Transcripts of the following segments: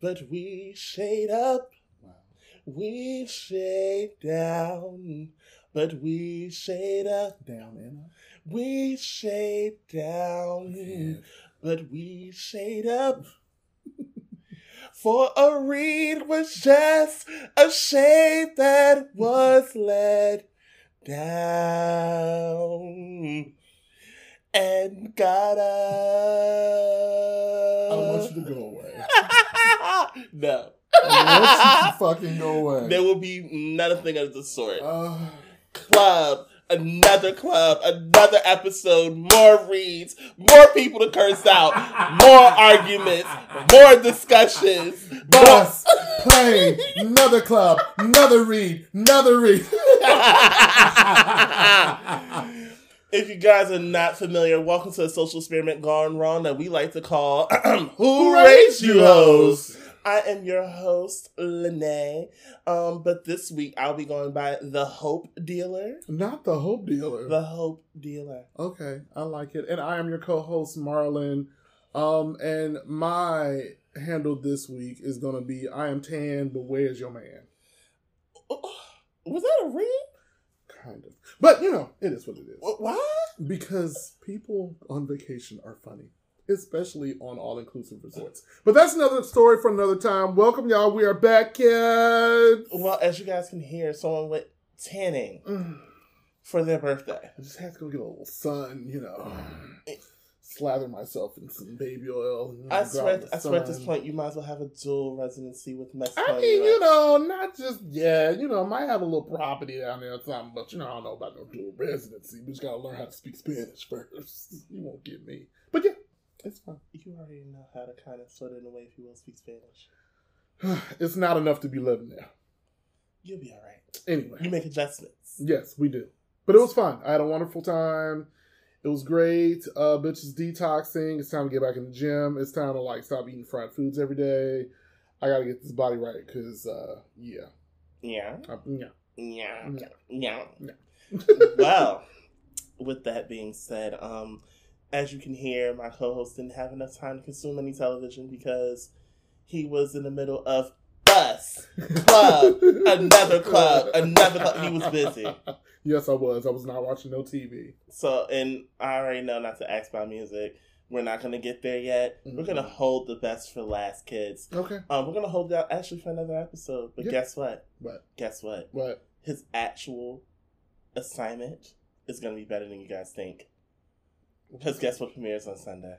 But we shade up. We shade down, but we shade up. Down and up. We shade down, but we shade up. For a reed was just a shade that was let down and got up. I want you to go away. no. I want you to fucking go away. There will be nothing of the sort. Uh, Club, another club, another episode, more reads, more people to curse out, more arguments, more discussions. bus, plane, another club, another read, another read. if you guys are not familiar, welcome to a social experiment gone wrong that we like to call Who Raised You Hoes? I am your host, Lene. Um, but this week I'll be going by the Hope Dealer. Not the hope dealer. The Hope Dealer. Okay, I like it. And I am your co-host Marlon. Um, and my handle this week is gonna be I am tan, but where's your man? Was that a read? Kind of. But you know, it is what it is. Why? Because people on vacation are funny. Especially on all inclusive resorts. But that's another story for another time. Welcome y'all. We are back, kids. Well, as you guys can hear, someone went tanning Mm. for their birthday. I just had to go get a little sun, you know. Slather myself in some baby oil. you I swear, I swear at this point, you might as well have a dual residency with Mexico. I mean, you know, not just yeah, you know, I might have a little property down there or something, but you know, I don't know about no dual residency. We just gotta learn how to speak Spanish first. You won't get me, but yeah, it's fine. You already know how to kind of sort it in a way if you will speak Spanish. it's not enough to be living there. You'll be all right. Anyway, You make adjustments. yes, we do, but it was fun. I had a wonderful time. It was great. Uh, bitches detoxing. It's time to get back in the gym. It's time to like stop eating fried foods every day. I gotta get this body right because uh, yeah, Yeah. I, yeah. Yeah. Yeah. Yeah. Yeah. well, with that being said, um, as you can hear, my co-host didn't have enough time to consume any television because he was in the middle of bus, club, another club, another club. He was busy. Yes, I was. I was not watching no TV. So, and I already know not to ask about music. We're not gonna get there yet. We're gonna Mhm. hold the best for last, kids. Okay. Um, we're gonna hold out actually for another episode. But Yeah. guess what? What? Guess what? What? His actual assignment is gonna be better than you guys think. Because guess what premieres on Sunday?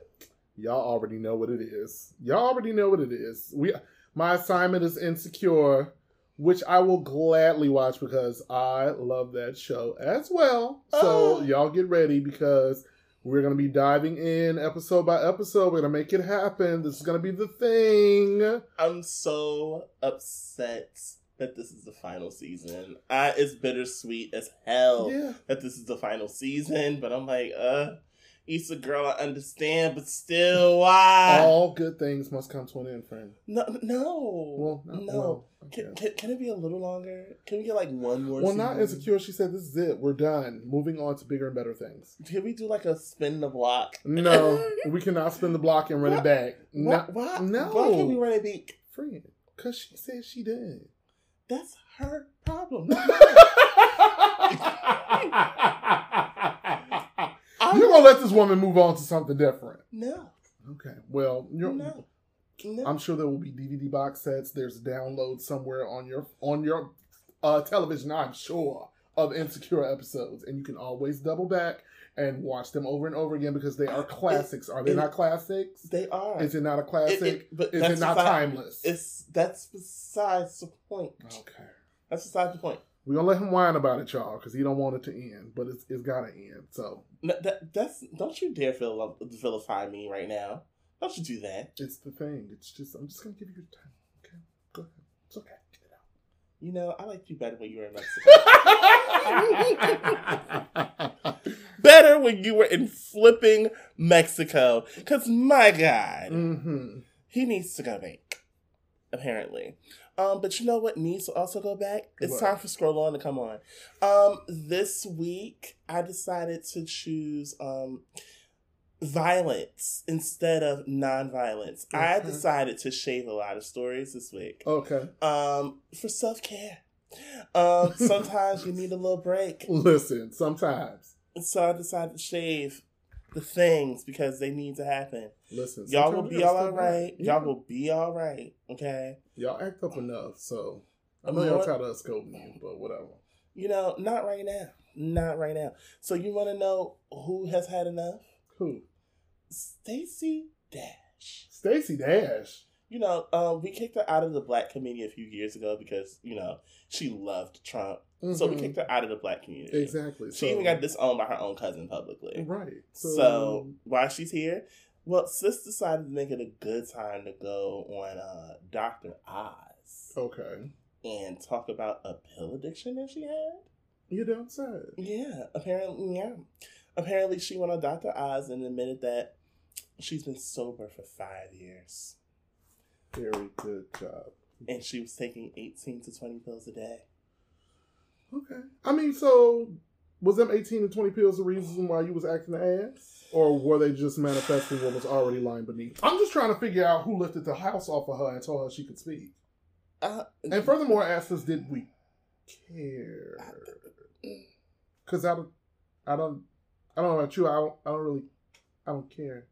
Y'all already know what it is. Y'all already know what it is. We my assignment is Insecure, which I will gladly watch because I love that show as well. So Oh. y'all get ready because we're gonna be diving in episode by episode. We're gonna make it happen. This is gonna be the thing. I'm so upset that this is the final season. I it's bittersweet as hell Yeah. that this is the final season, but I'm like, uh, Issa girl, I understand, but still, why? All good things must come to an end, friend. No, no, Well, no. no. well, Can, okay. can, can it be a little longer? Can we get like one more? Well, not insecure. She said, "This is it. We're done. Moving on to bigger and better things." Can we do like a spin the block? No, we cannot spin the block and run it back. Why? No, Why? no. Why can't we run it back? friend, because she said she did. That's her problem. I'm You're gonna let this woman move on to something different. no, Okay. Well, you're, no, no. I'm sure there will be DVD box sets. There's downloads somewhere on your on your uh, television. I'm sure of insecure episodes, and you can always double back and watch them over and over again because they are classics. Are they it- not classics? they are. Is it not a classic? It- it- but Is it not beside- timeless? It's that's besides the point. okay. That's besides the point. We're gonna let him whine about it, y'all, because he don't want it to end, but it's it's gotta end. So No, that, that's don't you dare vil- vilify me right now. Don't you do that. it's the thing. It's just I'm just gonna give you your time. Okay, go ahead. It's okay. Get it You know, I liked you better when you were in Mexico. better when you were in flipping Mexico. Cause my God, mm-hmm. he needs to go back. Apparently. Um, but you know what needs to also go back? It's What? time for scroll on to come on. Um, this week I decided to choose um violence instead of non-violence. I decided to shave a lot of stories this week. Okay. Um, for self-care. Um, sometimes you need a little break. Listen, sometimes. So I decided to shave the things because they need to happen. Listen, Y'all will be step back. right. Yeah. Y'all will be all right. Okay. Y'all act up enough, so I know y'all of us scolding you, but whatever. You know, not right now. Not right now. So you want to know who has had enough? Who? Stacey Dash. Stacey Dash. You know, um, we kicked her out of the black community a few years ago because you know she loved Trump. So we Mhm. kicked her out of the black community. Exactly. She even got disowned by her own cousin publicly. right. So, while she's here, well, sis decided to make it a good time to go on uh, Doctor Oz okay, and talk about a pill addiction that she had. you don't say. Yeah, apparently, yeah. Apparently, she went on Doctor Oz and admitted that she's been sober for five years Very good job. and she was taking eighteen to twenty pills a day. Okay. I mean, so was them eighteen to twenty pills the reason why you was acting the ass, or were they just manifesting what was already lying beneath? I'm just trying to figure out who lifted the house off of her and told her she could speak. Uh, And furthermore, asked us, did we care? Because I don't, I don't, I don't know about you. I don't, I don't really, I don't care.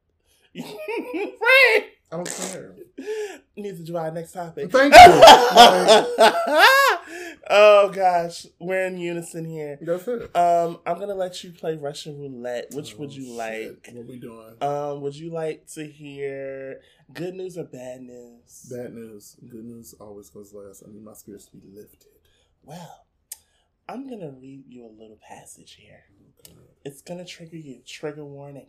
right. I don't care. To do our next topic. Thank you. Oh gosh, we're in unison here. that's it. Um, I'm gonna let you play Russian roulette. Which would you Oh, like? What we doing? Um, would you like to hear good news or bad news? Bad news. Good news always goes last. I need my spirits to be lifted. Well, I'm gonna read you a little passage here. It's gonna trigger you. Trigger warning.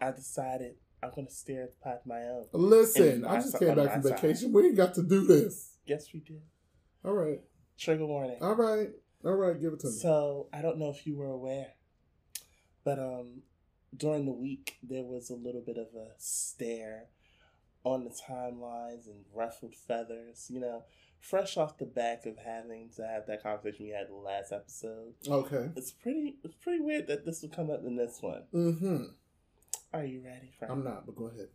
I decided I'm gonna stare at the pot my own. Listen, I just came back from side. vacation. We ain't got to do this. Yes, we did. All right. Trigger warning. All right. All right. Give it to me. So I don't know if you were aware, but um, during the week there was a little bit of a stare on the timelines and ruffled feathers. You know, fresh off the back of having to have that conversation we had the last episode. Okay. It's pretty. It's pretty weird that this would come up in this one. Mm-hmm. Are you ready? Frank? I'm not, but go ahead.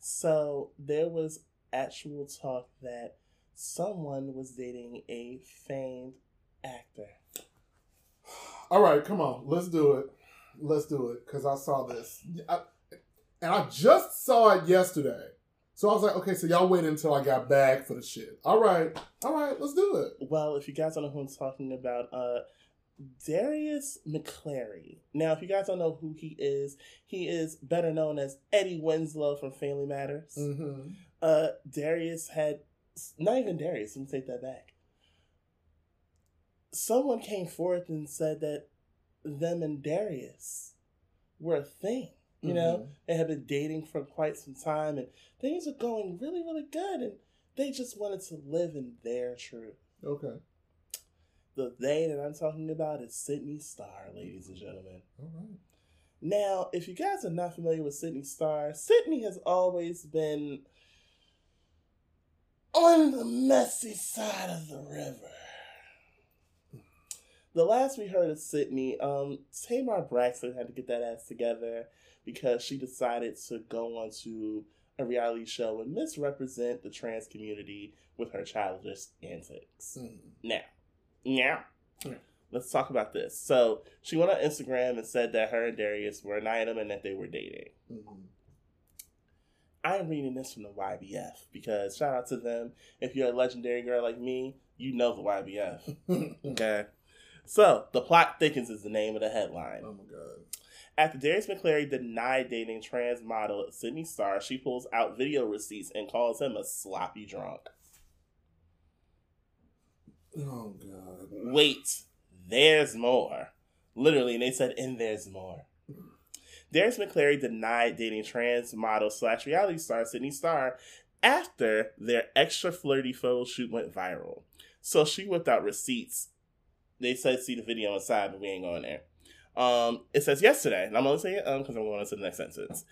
So there was actual talk that someone was dating a famed actor. All right, come on. Let's do it. Let's do it because I saw this, I, and I just saw it yesterday. So I was like, okay, so y'all wait until I got back for the shit. All right, all right, let's do it. Well, if you guys don't know who I'm talking about, uh, Darius McCrary. Now, if you guys don't know who he is, he is better known as Eddie Winslow from Family Matters. Mm-hmm. Uh, Darius had not even Darius. Let me take that back. Someone came forth and said that them and Darius were a thing. You know, Mhm. they had been dating for quite some time, and things were going really, really good, and they just wanted to live in their truth. Okay. The they that I'm talking about is Sidney Starr, ladies and gentlemen. All right. Now, if you guys are not familiar with Sidney Starr, Sidney has always been on the messy side of the river. The last we heard of Sidney, um, Tamar Braxton had to get that ass together because she decided to go on to a reality show and misrepresent the trans community with her childish antics. Mm. Now, Yeah. let's talk about this. So she went on Instagram and said that her and Darius were an item and that they were dating. Mhm. I'm reading this from the YBF because shout out to them. If you're a legendary girl like me, you know the YBF. Okay. So the plot thickens is the name of the headline. oh my god. After Darius McCrary denied dating trans model Sidney Starr, she pulls out video receipts and calls him a sloppy drunk. Oh god. Wait, there's more. Literally, and they said, and there's more. Darius McCrary denied dating trans model slash reality star Sidney Starr after their extra flirty photo shoot went viral. So she whipped out receipts. They said see the video inside, but we ain't going there. Um, it says yesterday, and I'm only saying it um because I'm going on to the next sentence.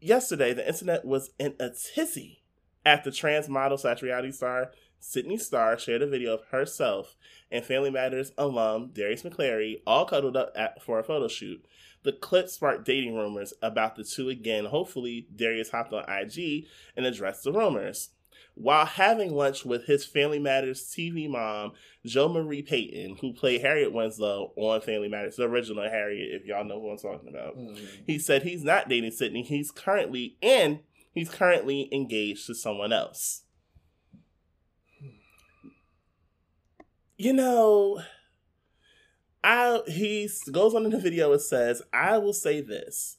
Yesterday, the internet was in a tizzy after trans model slash reality star Sidney Starr shared a video of herself and Family Matters alum Darius McCrary all cuddled up at, for a photo shoot. The clip sparked dating rumors about the two again. Hopefully, Darius hopped on IG and addressed the rumors. While having lunch with his Family Matters TV mom, Jo Marie Payton, who played Harriet Winslow on Family Matters, the original Harriet, if y'all know who I'm talking about, Mm. he said he's not dating Sidney. He's currently and he's currently engaged to someone else. You know, I he goes on in the video. It says, "I will say this: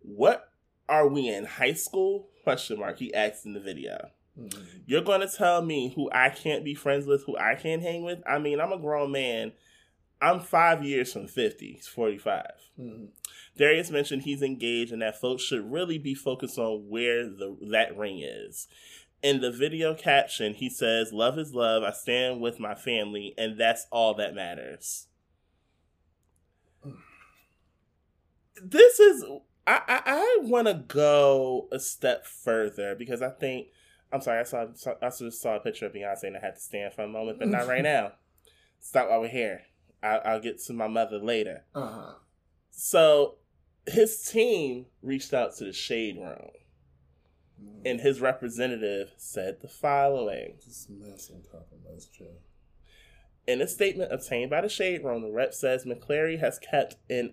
What are we in high school?" Question mark. He asked in the video. Mm. You're going to tell me who I can't be friends with, who I can't hang with? I mean, I'm a grown man. I'm five years from 50. He's 45. Mm. Darius mentioned he's engaged and that folks should really be focused on where the that ring is. In the video caption, he says, Love is love. I stand with my family, and that's all that matters. This is I I, I want to go a step further because I think I'm sorry I saw, I just saw a picture of Beyonce and I had to stand for a moment, but not right now. Stop while we're here. I, I'll get to my mother later. Uh-huh. So his team reached out to the Shade Room. And his representative said the following. Just mess on top of mess, Joe. In a statement obtained by the Shade Room, the rep says McCrary has kept an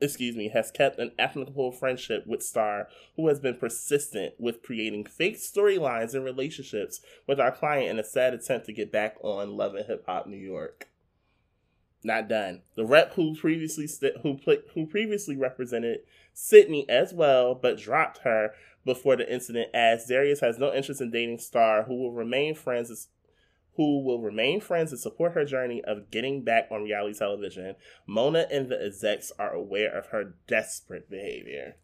excuse me, has kept an applicable friendship with Starr, who has been persistent with creating fake storylines and relationships with our client in a sad attempt to get back on Love and Hip Hop New York. Not done. The rep who previously st- who pla who previously represented Sidney as well, but dropped her before the incident, as Darius has no interest in dating Starr, who will remain friends as who will remain friends and support her journey of getting back on reality television. Mona and the execs are aware of her desperate behavior.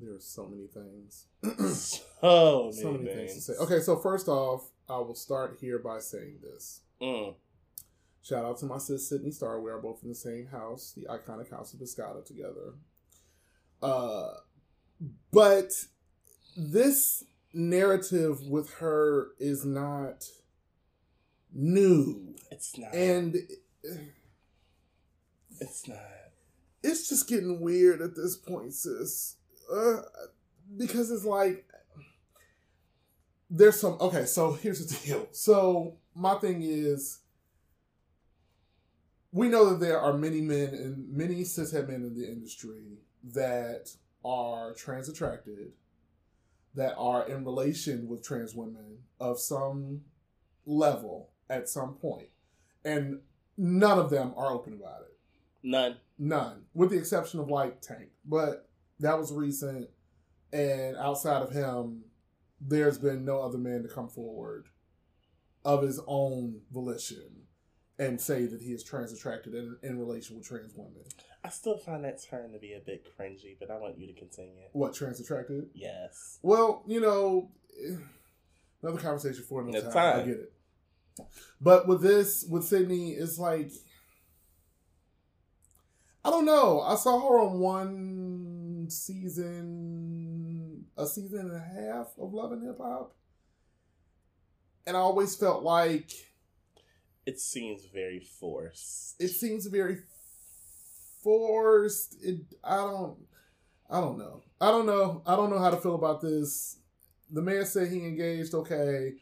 There are so many things. So many, so many things things. to say. Okay, so first off, I will start here by saying this. Mm. Shout out to my sis Sidney Starr. We are both in the same house, the iconic house of Biscotta together. Uh, but this narrative with her is not new, It's not. and it's not. it's just getting weird at this point, sis. Uh, because it's like there's some okay. So here's the deal. So my thing is, we know that there are many men and many cishet men in the industry that are trans attracted, that are in relation with trans women of some level at some point, and none of them are open about it. None. None, with the exception of like Tank, but that was recent. And outside of him, there's been no other man to come forward of his own volition and say that he is trans attracted in, in relation with trans women. I still find that term to be a bit cringy, but I want you to continue. What trans attracted? Yes. Well, you know, another conversation for another It's time. I get it. But with this, with Sidney, it's like I don't know. I saw her on one season, a season and a half of Love and Hip Hop, and I always felt like It seems very forced. it seems very forced. It I don't I don't know. I don't know. I don't know how to feel about this. The man said he engaged, okay.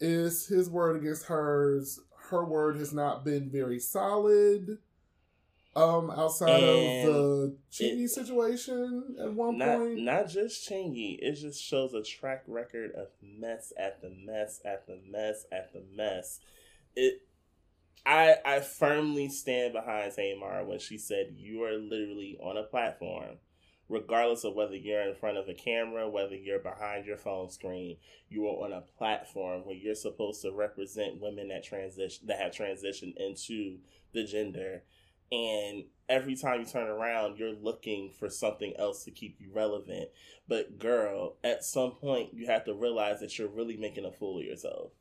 Is his word against hers? Her word has not been very solid. Um, outside And of the Chingy it- situation at one not point. not just Chingy. It just shows a track record of mess after mess after mess after mess. It. I I firmly stand behind Tamar when she said you are literally on a platform regardless of whether you're in front of a camera, whether you're behind your phone screen, you are on a platform where you're supposed to represent women that transition that have transitioned into the gender. And every time you turn around, you're looking for something else to keep you relevant. But girl, at some point, you have to realize that you're really making a fool of yourself.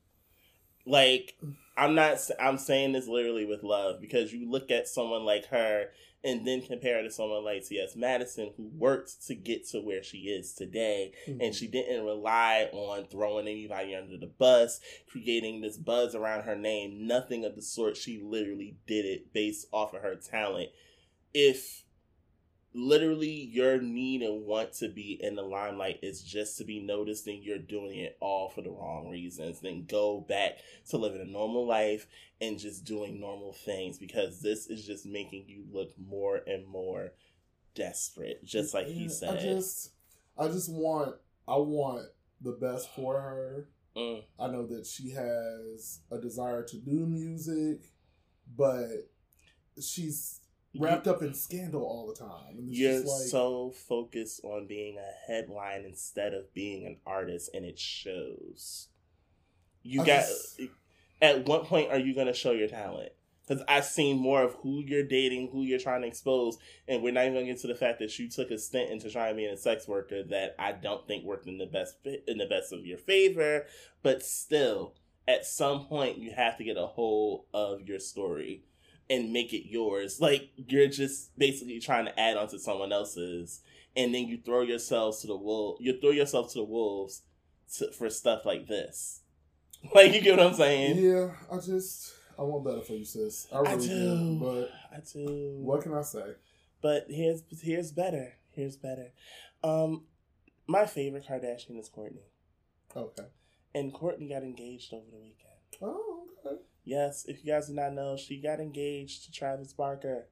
Like, I'm not. I'm saying this literally with love because you look at someone like her and then compare her to someone like T.S. Madison who worked to get to where she is today, and mm-hmm. she didn't rely on throwing anybody under the bus, creating this buzz around her name. Nothing of the sort. She literally did it based off of her talent. If literally your need and want to be in the limelight is just to be noticed and you're doing it all for the wrong reasons then go back to living a normal life and just doing normal things because this is just making you look more and more desperate just like he said I just, I just want, I want the best for her. Mm, I know that she has a desire to do music, but she's wrapped up in scandal all the time. You're like, so focused on being a headline instead of being an artist and it shows you I got just- at what point are you going to show your talent because i've seen more of who you're dating who you're trying to expose and we're not even going to get to the fact that you took a stint into trying to be a sex worker that i don't think worked in the best in the best of your favor but still at some point you have to get a hold of your story and make it yours like you're just basically trying to add on to someone else's and then you throw yourselves to the wolf you throw yourself to the wolves to, for stuff like this like you get what i'm saying yeah, I just, I want better for you, sis. I I really do. do. But I do. what can I say? But here's here's better. Here's better. Um, my favorite Kardashian is Kourtney, Okay. and Kourtney got engaged over the weekend. Oh, okay. Yes, if you guys do not know, she got engaged to Travis Barker.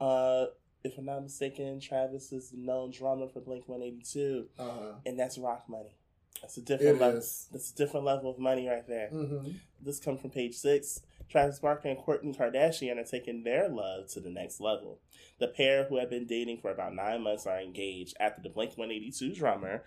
Uh, if I'm not mistaken, Travis is the known drummer for Blink One Eighty Two, Uh huh. and that's rock money. That's a different It level. is. That's a different level of money right there. Mm-hmm. This comes from page six. Travis Barker and Kourtney Kardashian are taking their love to the next level. The pair, who have been dating for about nine months, are engaged after the Blink 182 drummer.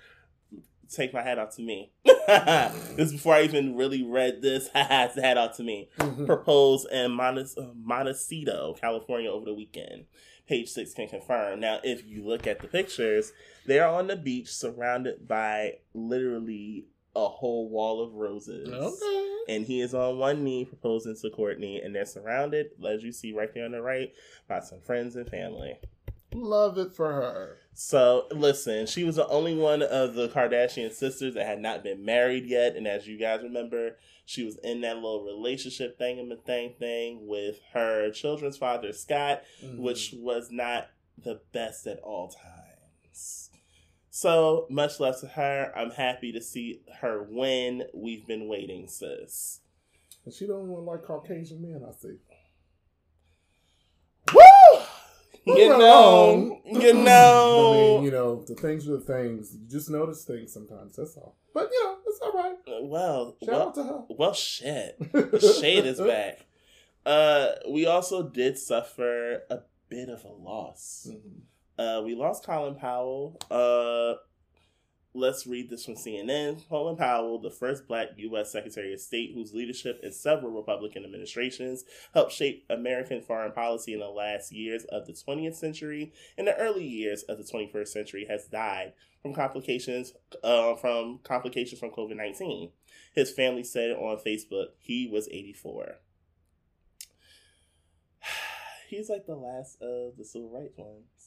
Take my hat off to me. this is before I even really read this. it's the hat off to me. Mm-hmm. Proposed in Montes- uh, Montecito, California over the weekend. Page six can confirm. Now, if you look at the pictures, they're on the beach surrounded by literally a whole wall of roses Okay. and he is on one knee proposing to Kourtney, and they're surrounded, as you see right there on the right, by some friends and family. Love it for her. So, listen, she was the only one of the Kardashian sisters that had not been married yet, and as you guys remember, she was in that little relationship thing and thing thing with her children's father Scott, Mm-hmm. which was not the best at all times. So much love to her. I'm happy to see her win. We've been waiting, sis. And she don't even like Caucasian men, I see. Woo! You Moving know, along. you I mean, know. you know, the things are the things. You just notice things sometimes. That's all. But you know, it's all right. Well, Shout well, out to her. well, shit. The shade is back. Uh, we also did suffer a bit of a loss. Mhm. Uh, we lost Colin Powell. Uh, let's read this from CNN. Colin Powell, the first black U.S. Secretary of State whose leadership in several Republican administrations helped shape American foreign policy in the last years of the 20th century and the early years of the 21st century, has died from complications uh, from complications from COVID 19. His family said on Facebook he was 84. He's like the last of the civil rights ones.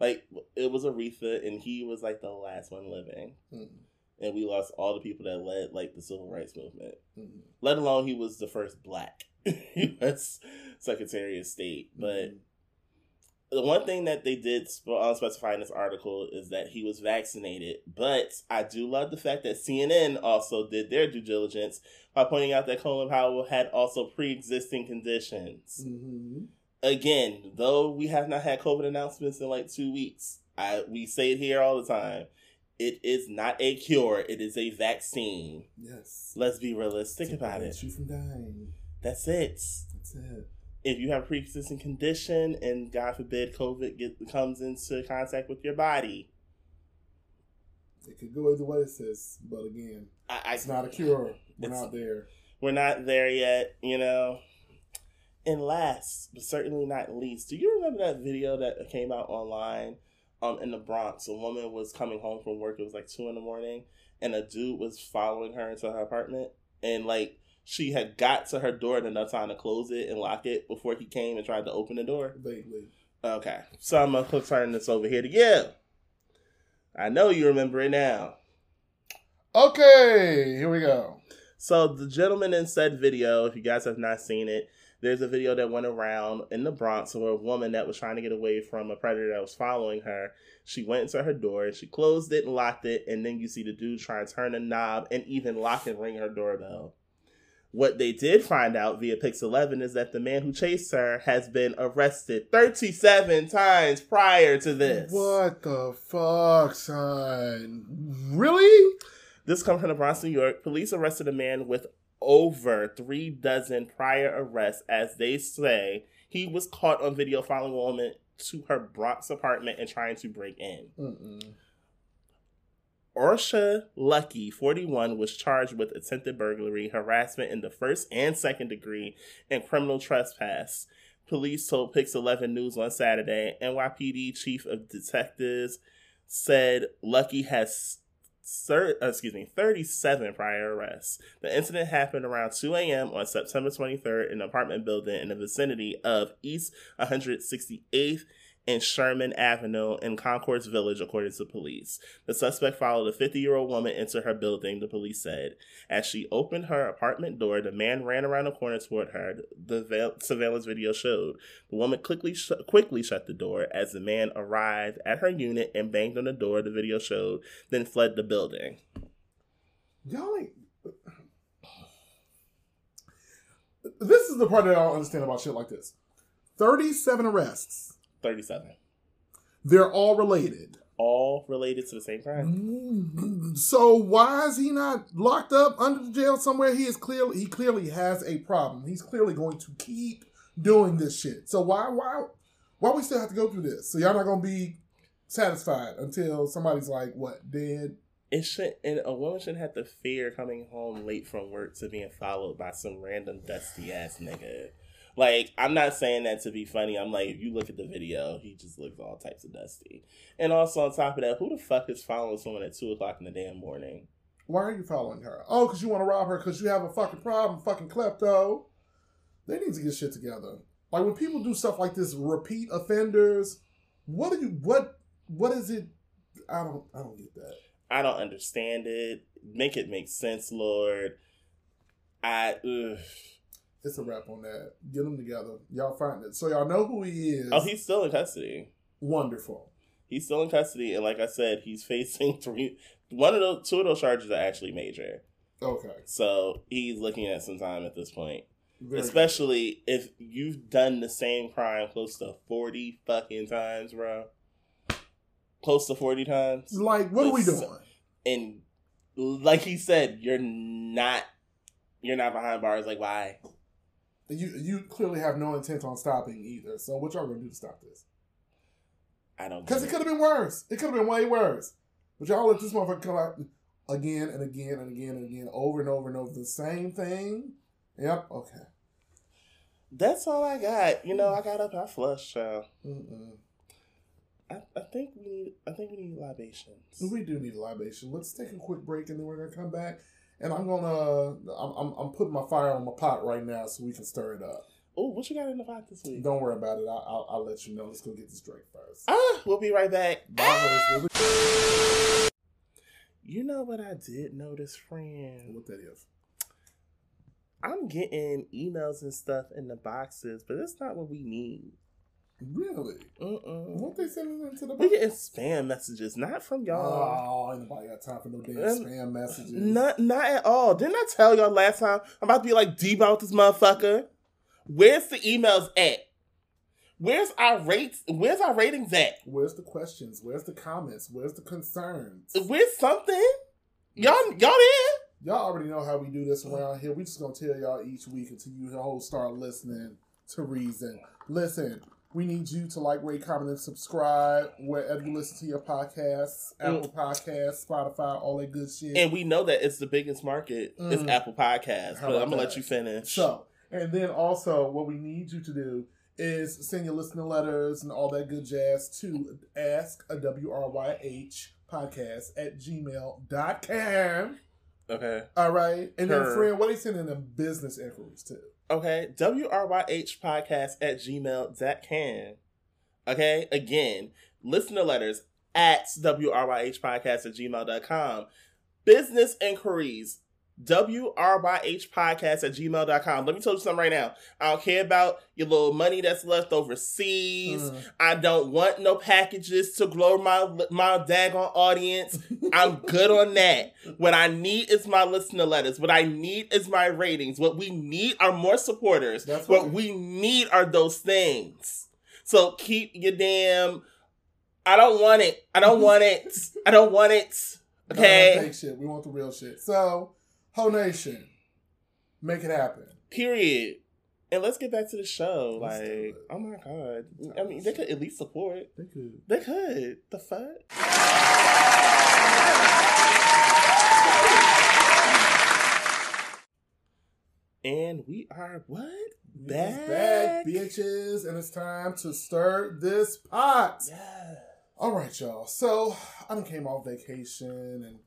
Like it was Aretha, and he was like the last one living, Mhm. and we lost all the people that led like the civil rights movement. Mhm. Let alone he was the first black U.S. Secretary of State. Mm-hmm. But the one thing that they did sp- uh, specify in this article is that he was vaccinated. But I do love the fact that CNN also did their due diligence by pointing out that Colin Powell had also pre-existing conditions Mhm. Again, though we have not had COVID announcements in like two weeks, I we say it here all the time. It is not a cure; it is a vaccine. Yes. Let's be realistic about it. You from dying. That's it. That's it. if you have a pre-existing condition and God forbid COVID get, comes into contact with your body, It could go either way, sis. But again, I, I, it's not a cure. We're not there. we're not there yet, you know. And last, but certainly not least, do you remember that video that came out online um, in the Bronx? A woman was coming home from work, it was like 2 in the morning, and a dude was following her into her apartment. And like, she had got to her door in enough time to close it and lock it before he came and tried to open the door. Okay, so I'm gonna turn this over here to you. I know you remember it now. Okay, here we go. So the gentleman in said video, if you guys have not seen it, there's a video that went around in the Bronx where a woman that was trying to get away from a predator that was following her, she went into her door and she closed it and locked it, and then you see the dude try and turn a knob and even lock and ring her doorbell. What they did find out via Pix 11 is that the man who chased her has been arrested 37 times prior to this. What the fuck, son? Really? This comes from the Bronx, New York. Police arrested a man with over three dozen prior arrests as they say he was caught on video following a woman to her Bronx apartment and trying to break in. Mm-mm. Orsha Lucky, 41, was charged with attempted burglary, harassment in the first and second degree, and criminal trespass. Police told Pix 11 News on Saturday. NYPD Chief of Detectives said Lucky has thir- uh, excuse me, 37 prior arrests. The incident happened around 2 a.m. on September 23rd in an apartment building in the vicinity of East 168th and Sherman Avenue in Concourse Village, according to police. The suspect followed a 50 year old woman into her building, the police said. As she opened her apartment door, the man ran around the corner toward her, the surveillance video showed. The woman quickly, sh- quickly shut the door as the man arrived at her unit and banged on the door, the video showed, then fled the building. Y'all ain't. This is the part that I don't understand about shit like this. 37 arrests. 37. They're all related. All related to the same crime. Mm-hmm. So why is he not locked up under the jail somewhere? He is clearly he clearly has a problem. He's clearly going to keep doing this shit. So why why why we still have to go through this? So y'all not gonna be satisfied until somebody's like what dead? It should, and a woman shouldn't have to fear coming home late from work to being followed by some random dusty ass nigga. Like, I'm not saying that to be funny. I'm like, if you look at the video, he just looks all types of dusty. And also on top of that, who the fuck is following someone at two o'clock in the damn morning? Why are you following her? Oh, because you want to rob her because you have a fucking problem, fucking klepto. They need to get shit together. Like when people do stuff like this, repeat offenders. What do you what what is it? I don't I don't get that. I don't understand it. Make it make sense, Lord. I ugh. It's a wrap on that. Get them together. Y'all find it. So y'all know who he is. Oh, he's still in custody. wonderful. He's still in custody, and like I said, he's facing three. One of those, two of those charges are actually major. Okay. So he's looking at some time at this point. Very Especially if you've done the same crime close to 40 fucking times, bro. Close to 40 times. Like, what are we doing? And like he said, you're not you're not behind bars. Like, why? You you clearly have no intent on stopping either. So what y'all gonna do to stop this? I don't Because it could have been worse. It could have been way worse. But y'all let this motherfucker come out again and again and again and again, over and over and over the same thing. Yep. Okay. That's all I got. You know, I got up, I flushed, so Mm-mm. I, I think we need I think we need libations. We do need a libation. Let's take a quick break and then we're gonna come back. And I'm gonna I'm, I'm I'm putting my fire on my pot right now so we can stir it up. Oh, what you got in the pot this week? Don't worry about it. I'll, I'll, I'll let you know. Let's go get this drink first. Ah, we'll be right back. You know what I did notice, friend? What that is? I'm getting emails and stuff in the boxes, but that's not what we need. Really? Mm-mm. What they sending into the box? We getting spam messages, not from y'all. Oh, anybody nobody got time for no damn Um, spam messages. Not, not at all. Didn't I tell y'all last time? I'm about to be like deep out this motherfucker. Where's the emails at? Where's our rates? Where's our ratings at? Where's the questions? Where's the comments? Where's the concerns? Where's something? Y'all, y'all in? Y'all already know how we do this around here. We just gonna tell y'all each week until you all start listening to reason. Listen, we need you to like, rate, comment, and subscribe wherever you listen to your podcasts, Apple Podcasts, Spotify, all that good shit. And we know that it's the biggest market. It's Mm. Apple Podcasts. How But I'm gonna let you finish. So, and then also, what we need you to do is send your listening letters and all that good jazz to ask a WRYH podcast at gmail.com. okay. All right. And then, friend, what are they sending them business inquiries to? Okay. WRYH podcast at gmail.com. Okay. Again, listener letters at WRYH podcast at gmail.com. Business inquiries. WRYH podcast at gmail.com. Let me tell you something right now. I don't care about your little money that's left overseas. Mm. I don't want no packages to grow my my daggone audience. I'm good on that. What I need is my listener letters. What I need is my ratings. What we need are more supporters. That's what right. we need are those things. So keep your damn. I don't want it. I don't want it. I don't want it. None of that Okay. shit. We want the real shit. So, Whole Nation, make it happen. Period. And let's get back to the show. Let's like, oh my god. I mean, they could at least support. They could. They could. The fuck? And we are what? It's Back. back, bitches, and it's time to stir this pot. Yeah. All right, y'all. So I done came off vacation, and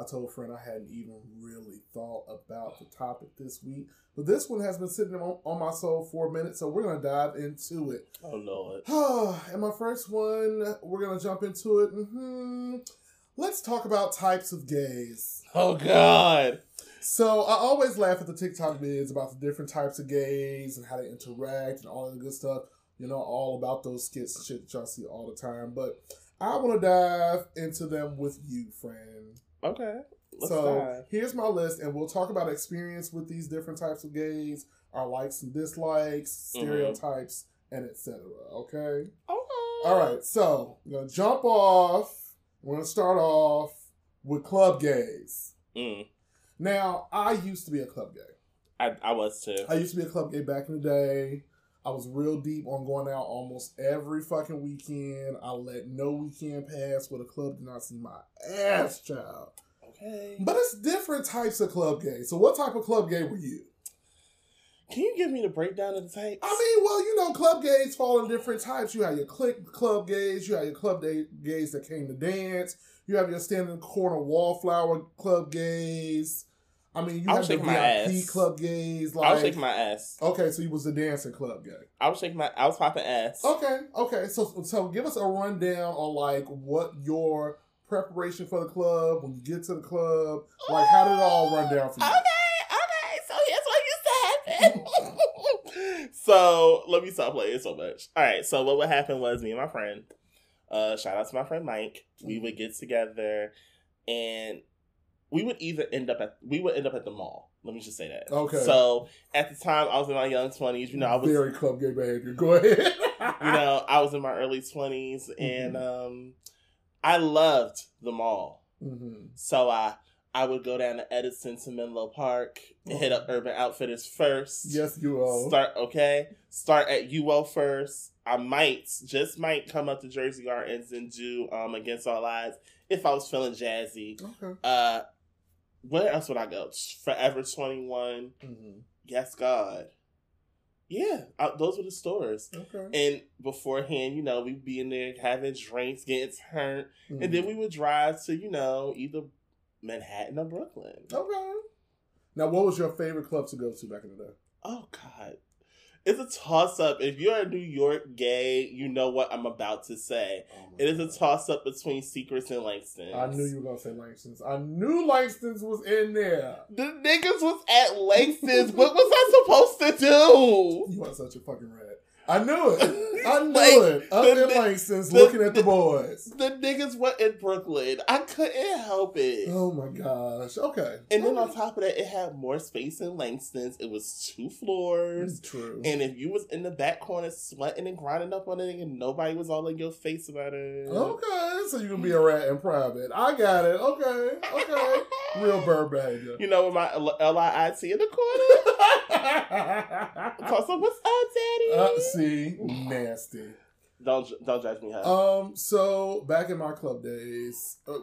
I told a friend I hadn't even really thought about the topic this week, but this one has been sitting on, on my soul for a minute, so we're gonna dive into it. Oh lord. and my first one, we're gonna jump into it. hmm Let's talk about types of gays. Oh god. So I always laugh at the TikTok vids about the different types of gays and how they interact and all the good stuff. You know, all about those skits and shit that y'all see all the time. But I want to dive into them with you, friend. Okay. Let's so dive. here's my list, and we'll talk about experience with these different types of gays, our likes and dislikes, Mhm. stereotypes, and etc. Okay. Okay. All right. So I'm gonna jump off. We're gonna start off with club gays. Mm. Now, I used to be a club gay. I, I was too. I used to be a club gay back in the day. I was real deep on going out almost every fucking weekend. I let no weekend pass where the club did not see my ass, child. Okay. But it's different types of club gay. So, what type of club gay were you? Can you give me the breakdown of the types? I mean, well, you know, club gays fall in different types. You have your click club gays, you have your club day, gays that came to dance, you have your standing corner wallflower club gays. I mean, you I'll have the VIP club gays. Like, I was shaking my ass. okay, so you was a dancing club gay. I was shaking my. I was popping ass. Okay, okay. So so give us a rundown on like what your preparation for the club when you get to the club. Like how did it all run down for you? Okay, okay. So here's what used to happen. so let me stop playing so much. All right. So what would happen was me and my friend. Uh, shout out to my friend Mike. We would get together, and we would either end up at we would end up at the mall. Let me just say that. Okay. So at the time, I was in my young twenties. You know, I was very club gay behavior. Go ahead. you know, I was in my early 20s and um I loved the mall. hmm So I I would go down to Edison to Menlo Park and hit up Urban Outfitters first. Yes, you are. Start okay. Start at UO first. I might just might come up to Jersey Gardens and do um Against All Odds if I was feeling jazzy. Okay. Uh where else would I go? Forever 21. hmm Yes, God. Yeah, uh, those were the stores. Okay. And beforehand, you know, we'd be in there having drinks, getting turned, and Mm-hmm. then we would drive to, you know, either Manhattan or Brooklyn. Okay. Now, what was your favorite club to go to back in the day? Oh God, it's a toss up. If you're a New York gay, you know what I'm about to say. Oh it is a toss up between Secrets and Langston. I knew you were gonna say Langston's. I knew Langston's was in there. The niggas was at Langston's. what was I supposed to do? You are such a fucking rat. I knew it. I knew Like, it. Up the- in Langston's, the- looking at the boys. The niggas were in Brooklyn. I couldn't help it. Oh my gosh. Okay. And then on top of that, it had more space in Langston's. It was two floors. True. And if you was in the back corner sweating and grinding up on it, and nobody was all in your face about it. Okay, so you can be a rat in private. I got it. Okay, okay. Real bird behavior. You know, with my L I I T in the corner. Some, what's up, daddy? uh, see, nasty. don't don't judge me, huh? Um, so back in my club days, uh,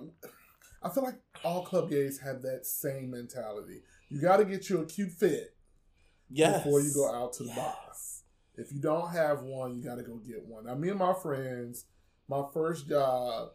I feel like all club gays have that same mentality. You got to get you a cute fit yes. before you go out to the Yes. bar. If you don't have one, you got to go get one. Now, me and my friends, my first job,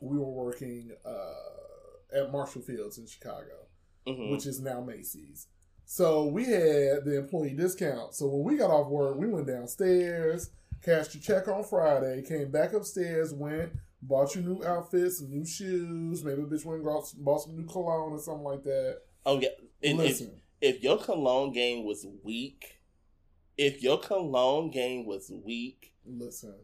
we were working uh, at Marshall Fields in Chicago, Mhm. which is now Macy's. So we had the employee discount. So when we got off work, we went downstairs, cashed your check on Friday, came back upstairs, went, bought you new outfits, new shoes, maybe a bitch went and bought, some new cologne or something like that. Oh yeah. And if, Listen, if your cologne game was weak, if your cologne game was weak, listen,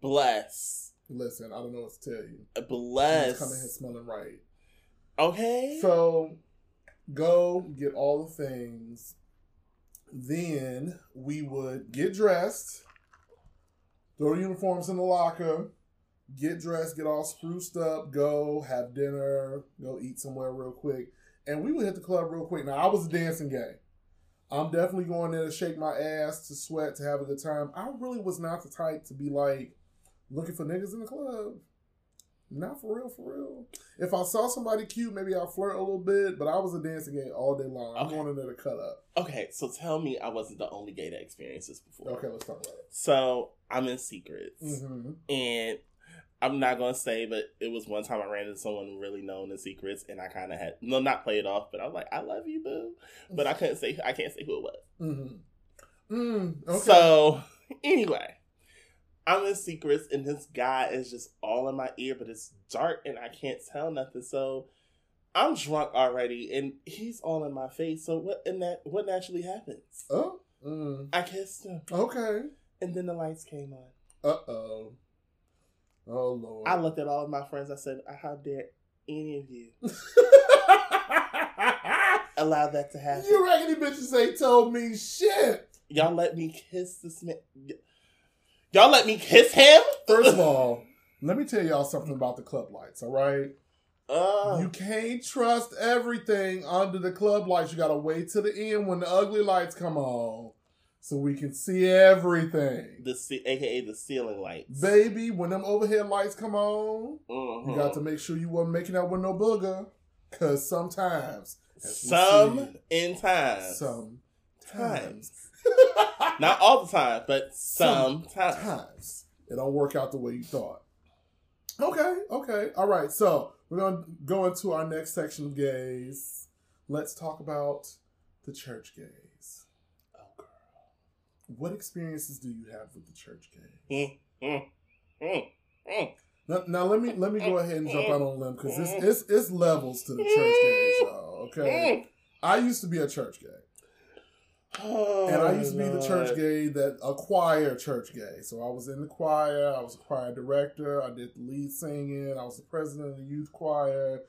bless, listen. I don't know what to tell you. Bless. coming here smelling right. Okay. So go get all the things. Then we would get dressed, throw uniforms in the locker, get dressed, get all spruced up, go have dinner, go eat somewhere real quick. And we would hit the club real quick. Now I was a dancing gay. I'm definitely going there to shake my ass, to sweat, to have a good time. I really was not the type to be like looking for niggas in the club. Not for real, for real. If I saw somebody cute, maybe I'll flirt a little bit, but I was a dancing gay all day long. I'm Okay. going in there to cut up. okay, so tell me I wasn't the only gay that experienced this before. Okay, let's talk about it. So I'm in secrets. Mm-hmm. And I'm not gonna say, but it was one time I ran into someone really known in secrets, and I kind of had no, not play it off, but I was like, "I love you, boo," but I couldn't say, I can't say who it was. Mm-hmm. Mm, okay. So anyway, I'm in secrets, and this guy is just all in my ear, but it's dark, and I can't tell nothing. So I'm drunk already, and he's all in my face. So what? And that what naturally happens? oh. Mm. I kissed him, Okay. and then the lights came on. Uh oh. Oh lord. I looked at all of my friends. I said, "How dare any of you allow that to happen?" you raggedy bitches ain't told me shit. Y'all let me kiss this man. Y'all let me kiss him. First of all, let me tell y'all something about the club lights. All right. Uh, You can't trust everything under the club lights. You gotta wait till the end when the ugly lights come on, so we can see everything. the ce- AKA the ceiling lights. Baby, when them overhead lights come on, you got to make sure you weren't making out with no booger, cause sometimes, some in time. sometimes, times. Not all the time, but sometimes. times it don't work out the way you thought. Okay, okay, all right. So we're gonna go into our next section of gays. Let's talk about the church gays. Oh, girl. What experiences do you have with the church gays? Mm, mm, mm, mm. Now, now let me let me go ahead and jump out on a limb because it's, it's it's levels to the church gays, y'all. Okay, I used to be a church gay. Oh, And I used to be the church gay that a choir church gay. So I was in the choir, I was a choir director, I did the lead singing, I was the president of the youth choir,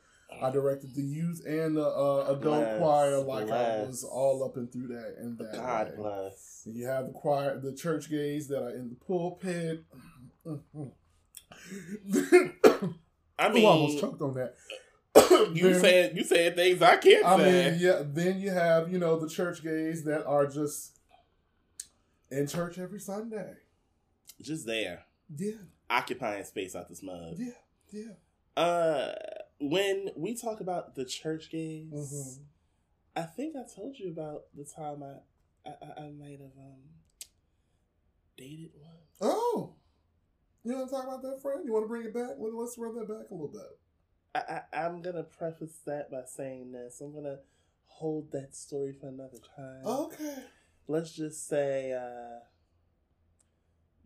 I directed the youth and the uh, adult Bless, choir, like I was all up and through that and that. God way. bless. And you have the choir, the church gays that are in the pulpit. I mean, I almost choked on that. you saying you saying things I can't I say. mean, yeah. Then you have you know the church gays that are just in church every Sunday. Just there, Yeah, occupying space out this mug. yeah, yeah. Uh, when we talk about the church gays, Mhm. I think I told you about the time I I, I, I might have um dated one. Oh, you want to talk about that, friend? You want to bring it back? Well, let's run that back a little bit. I, I I'm gonna preface that by saying this. I'm gonna hold that story for another time. Okay. Let's just say, uh,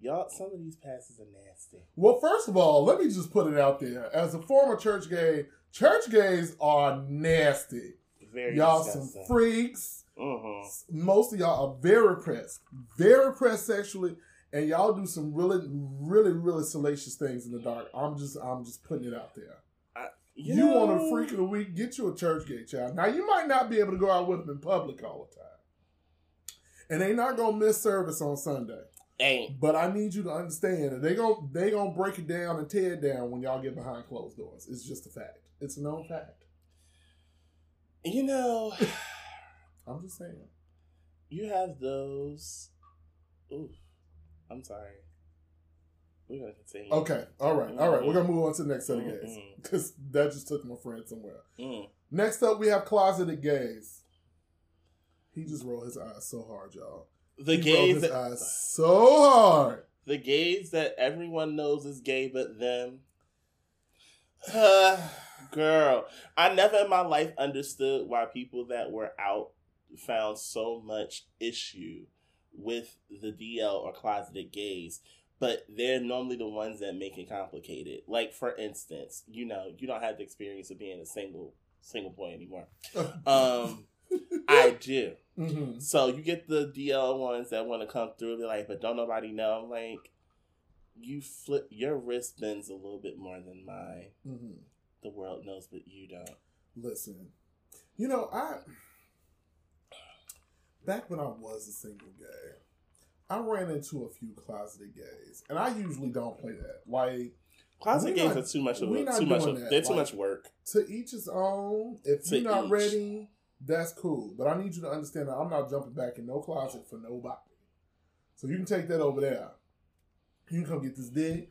y'all, some of these passes are nasty. Well, first of all, let me just put it out there. As a former church gay, church gays are nasty. Very y'all disgusting. some freaks. Mm-hmm. Most of y'all are very repressed, very repressed sexually, and y'all do some really, really, really salacious things in the dark. I'm just, I'm just putting it out there. You, want a freak of the week? Get you a church gate child. Now you might not be able to go out with them in public all the time, and they not gonna miss service on Sunday. Ain't But I need you to understand that they gon' they gonna break it down and tear it down when y'all get behind closed doors. It's just a fact. It's a known fact. you know? I'm just saying. you have those. Ooh, I'm sorry. We're. Okay, all right, all right. We're gonna move on to the next set of gays Mhm. because that just took my friend somewhere. Mm. Next up, we have closeted gays. He just rolled his eyes so hard, y'all. The he rolled gays his that eyes so hard. the gays that everyone knows is gay but them. Uh, girl, I never in my life understood why people that were out found so much issue with the DL or closeted gays, but they're normally the ones that make it complicated. Like for instance, you know, you don't have the experience of being a single single boy anymore. Um, I do. Mhm. So you get the DL ones that want to come through. They're like, but don't nobody know. Like, you flip your wrist bends a little bit more than mine. Mhm. The world knows, but you don't. Listen, you know, I back when I was a single gay, I ran into a few closeted gays, and I usually don't play that. Like Closet gays not- are too much of a, too much. Of, they're too like- much work. to each his own. If To you're not each. ready, that's cool. But I need you to understand that I'm not jumping back in no closet for nobody. So you can take that over there. You can come get this dick.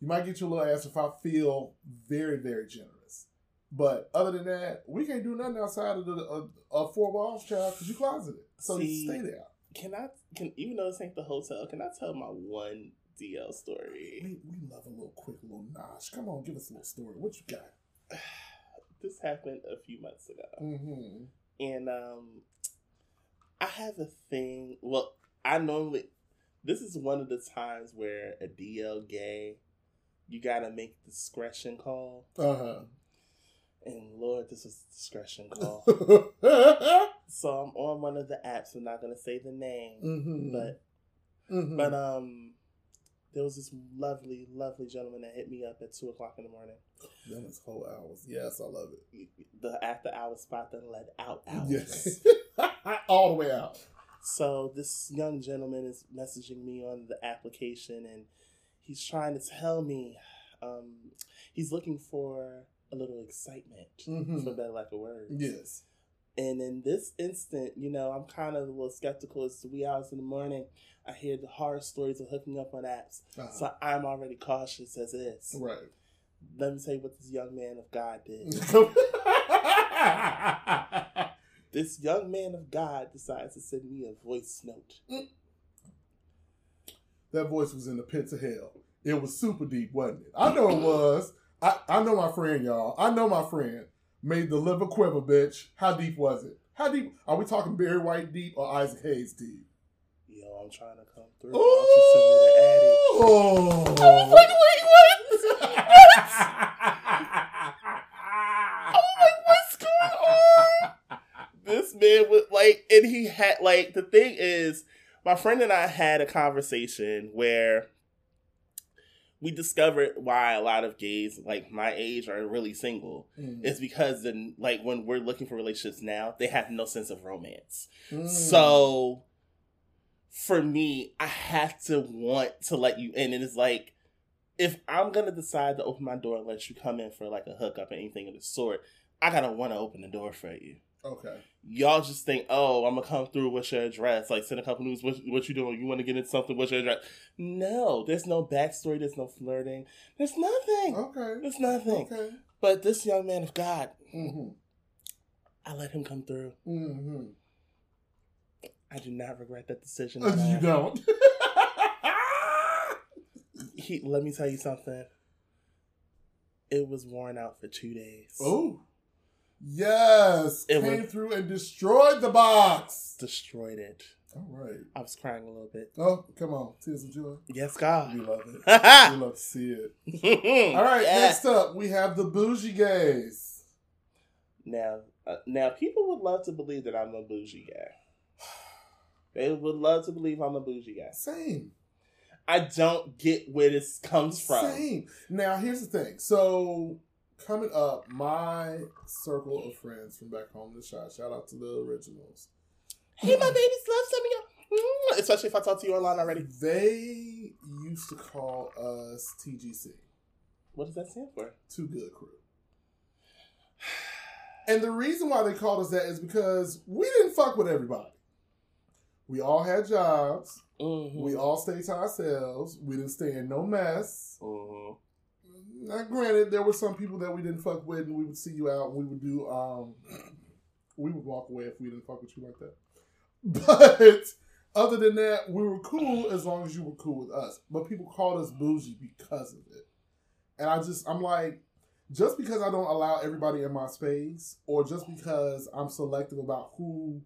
You might get your little ass if I feel very, very generous. But other than that, we can't do nothing outside of the uh, uh, four walls, child, because you closeted. So See, stay there. Can I? Can even though this ain't the hotel, can I tell my one DL story? We, we love a little quick little nosh. Come on, give us a little story. What you got? This happened a few months ago. Mm-hmm. and um i have a thing well i normally this is one of the times where a dl gay you gotta make a discretion call Uh huh. and lord this was a discretion call. So i'm on one of the apps i'm not gonna say the name mm-hmm. but Mhm. but um there was this lovely lovely gentleman that hit me up at two o'clock in the morning Them is whole hours. Yes, I love it. the after hour spot that led out hours Yes. All the way out. So this young gentleman is messaging me on the application, and he's trying to tell me um, he's looking for a little excitement, Mhm. for better lack of words. Yes. And in this instant, you know, I'm kind of a little skeptical. It's wee hours in the morning. I hear the horror stories of hooking up on apps, Uh-huh. so I'm already cautious as is. Right. Let me tell you what this young man of God did. this young man of God decides to send me a voice note. that voice was in the pits of hell. It was super deep, wasn't it? I know it was. I, I know my friend, y'all. I know my friend made the liver quiver, bitch. How deep was it? How deep? Are we talking Barry White deep or Isaac Hayes deep? Yo, I'm trying to come through. Why don't you send me the Addy? Oh. I was like, wait, what? I'm like, what's going on? This man was like, and he had like the thing is, my friend and I had a conversation where we discovered why a lot of gays like my age are really single. Mm. It's because then like when we're looking for relationships now, they have no sense of romance. Mm. So for me, I have to want to let you in. And it's like, if I'm gonna decide to open my door and let you come in for like a hookup or anything of the sort, I gotta want to open the door for you. Okay. Y'all just think, oh, I'm gonna come through. What's your address? Like, send a couple news. What, what you doing? You want to get into something? What's your address? No, there's no backstory. There's no flirting. There's nothing. Okay. There's nothing. Okay. But this young man of God, Mm-hmm. I let him come through. Mm-hmm. I do not regret that decision. You don't. he let me tell you something. It was worn out for two days. oh. Yes. It Came was- through and destroyed the box. Destroyed it. All right. I was crying a little bit. Oh, come on. Tears of joy. Yes, God. We love it. we love to see it. All right, next up, we have the bougie gays. Now, uh, now people would love to believe that I'm a bougie guy. They would love to believe I'm a bougie guy. Same. I don't get where this comes from. Same. Now, here's the thing. So, coming up, my circle of friends from back home, the shot. Shout out to the originals. Hey, my babies love some of. Mm, Especially if I talk to you online already. They used to call us TGC, What does that stand for? Too Good Crew. And the reason why they called us that is because we didn't fuck with everybody. We all had jobs. Mhm. We all stayed to ourselves. We didn't stay in no mess. Mhm. Now, granted, there were some people that we didn't fuck with, and we would see you out, and we would do. um We would walk away if we didn't fuck with you like that. But other than that, we were cool as long as you were cool with us. But people called us bougie because of it, and I just, I'm like, just because I don't allow everybody in my space, or just because I'm selective about who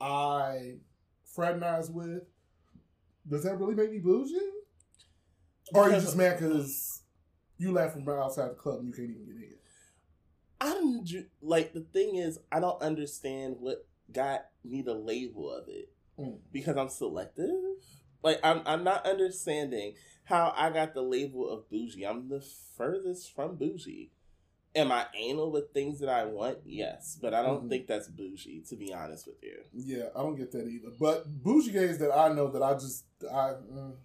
I fraternize with, does that really make me bougie? Or are you just mad because you left from outside the club and you can't even get in? I don't like the thing is I don't understand what got me the label of it Mm. because I'm selective. Like I'm I'm not understanding how I got the label of bougie. I'm the furthest from bougie. Am I anal with things that I want? Yes, but I don't Mhm. think that's bougie. To be honest with you, Yeah, I don't get that either. But bougie gays that I know that I just I mm,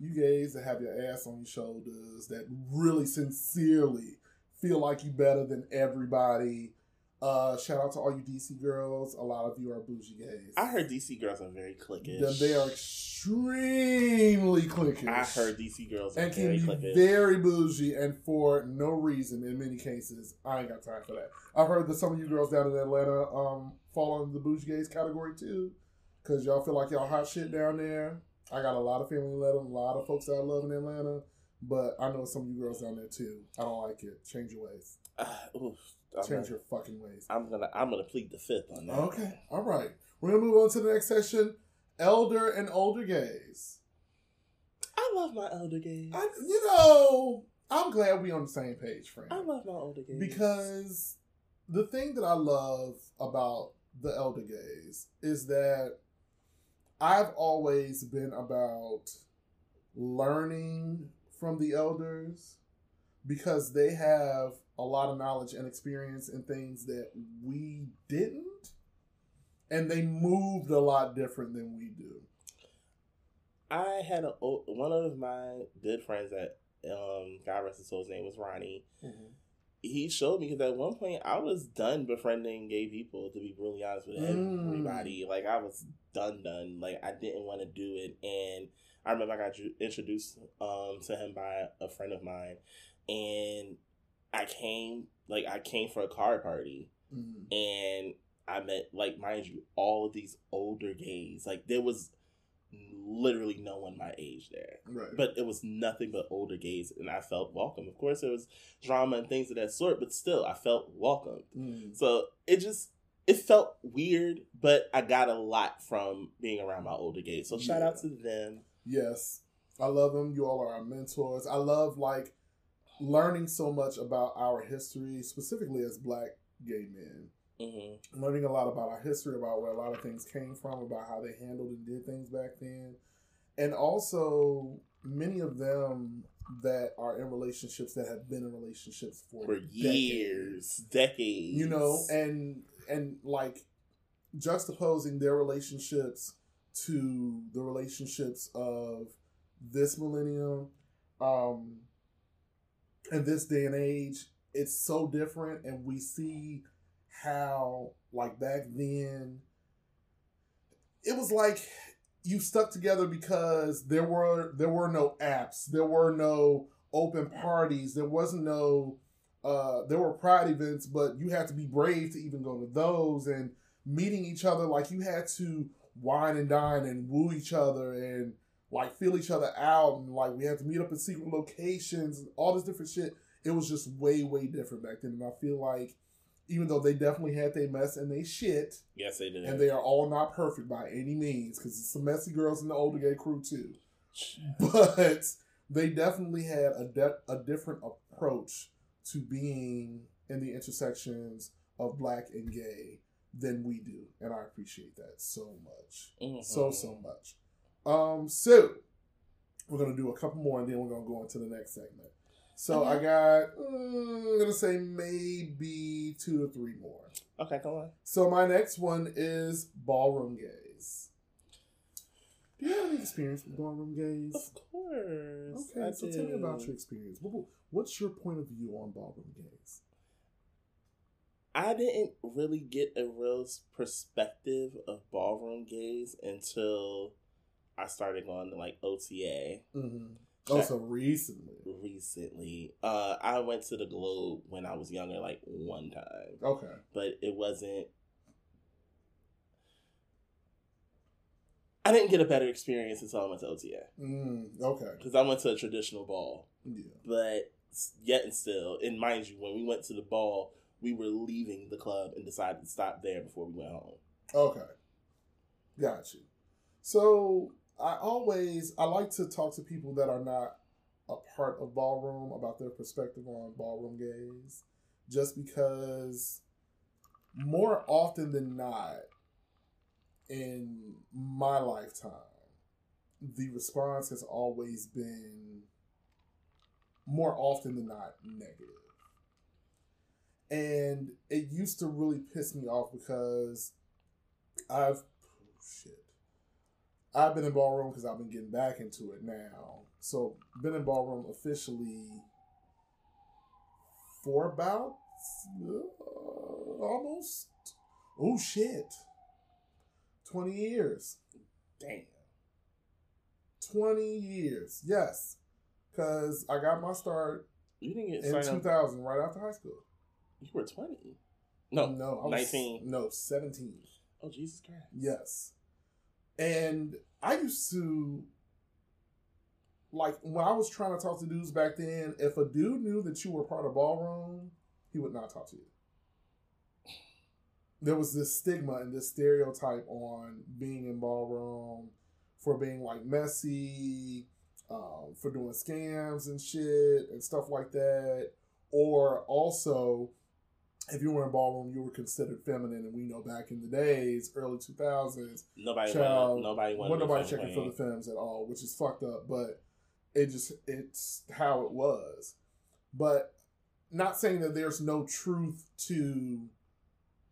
you gays that have your ass on your shoulders that really sincerely feel like you better than everybody. Uh, shout out to all you DC girls. A lot of you are bougie gays. I heard DC girls are very cliquish. Them- they are extremely cliquish. I heard DC girls are and can very be cliquish. very bougie and for no reason in many cases. I ain't got time for that. I've heard that some of you girls down in Atlanta um fall under the bougie gays category too. Cause y'all feel like y'all hot shit down there. I got a lot of family in Atlanta, a lot of folks that I love in Atlanta. But I know some of you girls down there too. I don't like it. Change your ways. Ah, oof, Change gonna, your fucking ways. I'm gonna I'm gonna plead the fifth on that. Okay. All right. We're gonna move on to the next session. Elder and older gays. I love my elder gays. I, you know, I'm glad we're on the same page, friend. I love my older gays because the thing that I love about the elder gays is that I've always been about learning from the elders because they have a lot of knowledge and experience in things that we didn't and they moved a lot different than we do. I had a one of my good friends that um God rest his soul. His name was Ronnie. He showed me because at one point I was done befriending gay people. To be really honest with Mm. everybody, like I was done, done. Like I didn't want to do it, and I remember I got introduced um to him by a friend of mine, and I came like I came for a card party, Mhm. and I met like mind you all of these older gays. Like there was literally no one my age there. Right. But it was nothing but older gays, and I felt welcome. Of course, there was drama and things of that sort, but still, I felt welcomed. Mm. So it just it felt weird, but I got a lot from being around my older gays. So shout Yeah. out to them. Yes, I love them. You all are our mentors. I love like learning so much about our history, specifically as Black gay men. Hmm Learning a lot about our history, about where a lot of things came from, about how they handled and did things back then, and also many of them that are in relationships that have been in relationships for, For decades. years, decades, you know and and like juxtaposing their relationships to the relationships of this millennium um and this day and age it's so different. And we see how like back then it was like you stuck together because there were there were no apps. There were no open parties. There wasn't no uh there were pride events but you had to be brave to even go to those and meeting each other. Like you had to wine and dine and woo each other and like feel each other out and like we had to meet up in secret locations and all this different shit. It was just way way different back then. And i feel like even though they definitely had their mess and they shit yes, they did. and they are all not perfect by any means because it's some messy girls in the older gay crew too but they definitely had a de- a different approach to being in the intersections of black and gay than we do, and I appreciate that so much, Mhm. so so much. Um, so we're gonna do a couple more, and then we're gonna go into the next segment. So I got, mm, I'm gonna say maybe two to three more. Okay, go on. So my next one is ballroom gays. Do you have any experience with ballroom gays? Of course. Okay, I so tell me about your experience. What's your point of view on ballroom gays? I didn't really get a real perspective of ballroom gays until I started going to like OTA Mm-hmm. Also, recently. recently. Uh, I went to the Globe when I was younger, like one time, Okay. but it wasn't. I didn't get a better experience until I went to OTA Mm, okay. because I went to a traditional ball. Yeah. but yet and still, and mind you, when we went to the ball, we were leaving the club and decided to stop there before we went home. Okay. Got you. So I always I like to talk to people that are not a part of ballroom about their perspective on ballroom gays. Just because more often than not in my lifetime, the response has always been more often than not negative. And it used to really piss me off because I've oh, shit. I've been in ballroom because I've been getting back into it now. So been in ballroom officially for about uh, almost oh shit twenty years. Damn. Twenty years, yes, because I got my start You didn't get in two thousand right after high school. You were 20. No, no, I was, 19. No, seventeen. Oh, Jesus Christ. Yes. And I used to like when I was trying to talk to dudes back then, if a dude knew that you were part of ballroom, he would not talk to you. There was this stigma and this stereotype on being in ballroom for being like messy, um, for doing scams and shit and stuff like that. Or also, if you were in ballroom, you were considered feminine. And we know back in the days, early 2000s, Nobody Child, wanted, nobody wanted nobody checking for the femmes at all, which is fucked up. But it just it's how it was. But not saying that there's no truth to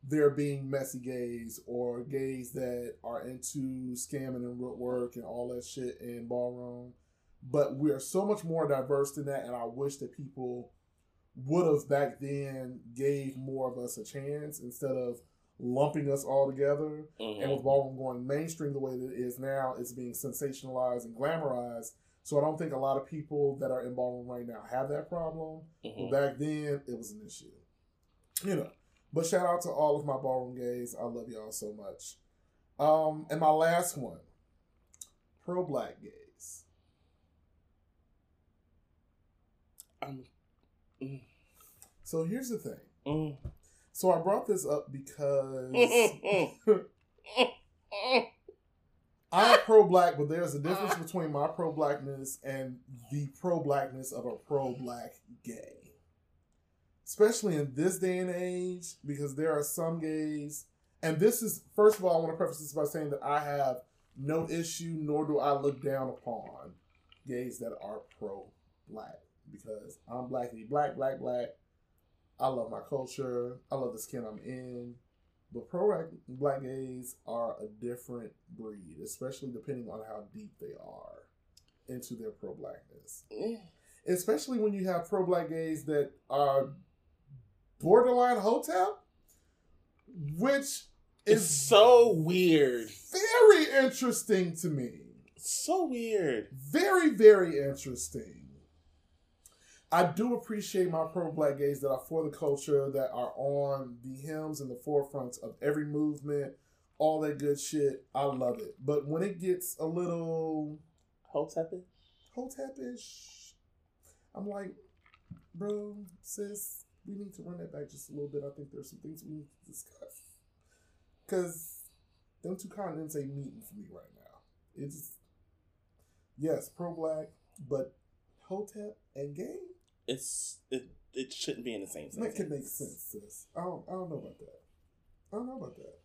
there being messy gays or gays that are into scamming and root work and all that shit in ballroom. But we're so much more diverse than that, and I wish that people would have back then gave more of us a chance instead of lumping us all together. Mhm. And with ballroom going mainstream the way that it is now, it's being sensationalized and glamorized. So I don't think a lot of people that are in ballroom right now have that problem. Mhm. But back then, it was an issue. You know. But shout out to all of my ballroom gays. I love y'all so much. Um, and my last one, pro black gays. Um, mm, So here's the thing. mm, So I brought this up because mm, mm. I'm pro black, but there's a difference between my pro blackness and the pro blackness of a pro black gay. Especially in this day and age, because there are some gays, and this is, first of all, I want to preface this by saying that I have no issue, nor do I look down upon gays that are pro black, because I'm blackity black, black, black. I love my culture, I love the skin I'm in. But pro black gays are a different breed, especially depending on how deep they are into their pro blackness. Mm. Especially when you have pro black gays that are borderline hotep, which It's is so weird. very interesting to me. So weird. Very, very interesting. I do appreciate my pro black gays that are for the culture, that are on the hymns and the forefronts of every movement, all that good shit. I love it. But when it gets a little Hotepish? hotepish, I'm like, bro, sis, we need to run that back just a little bit. I think there's some things we need to discuss. Because them two continents ain't meeting for me right now. It's, yes, pro black, but hotep and gay? It's it. It shouldn't be in the same That sentence. can make sense, sis. I don't, I don't know about that. I don't know about that.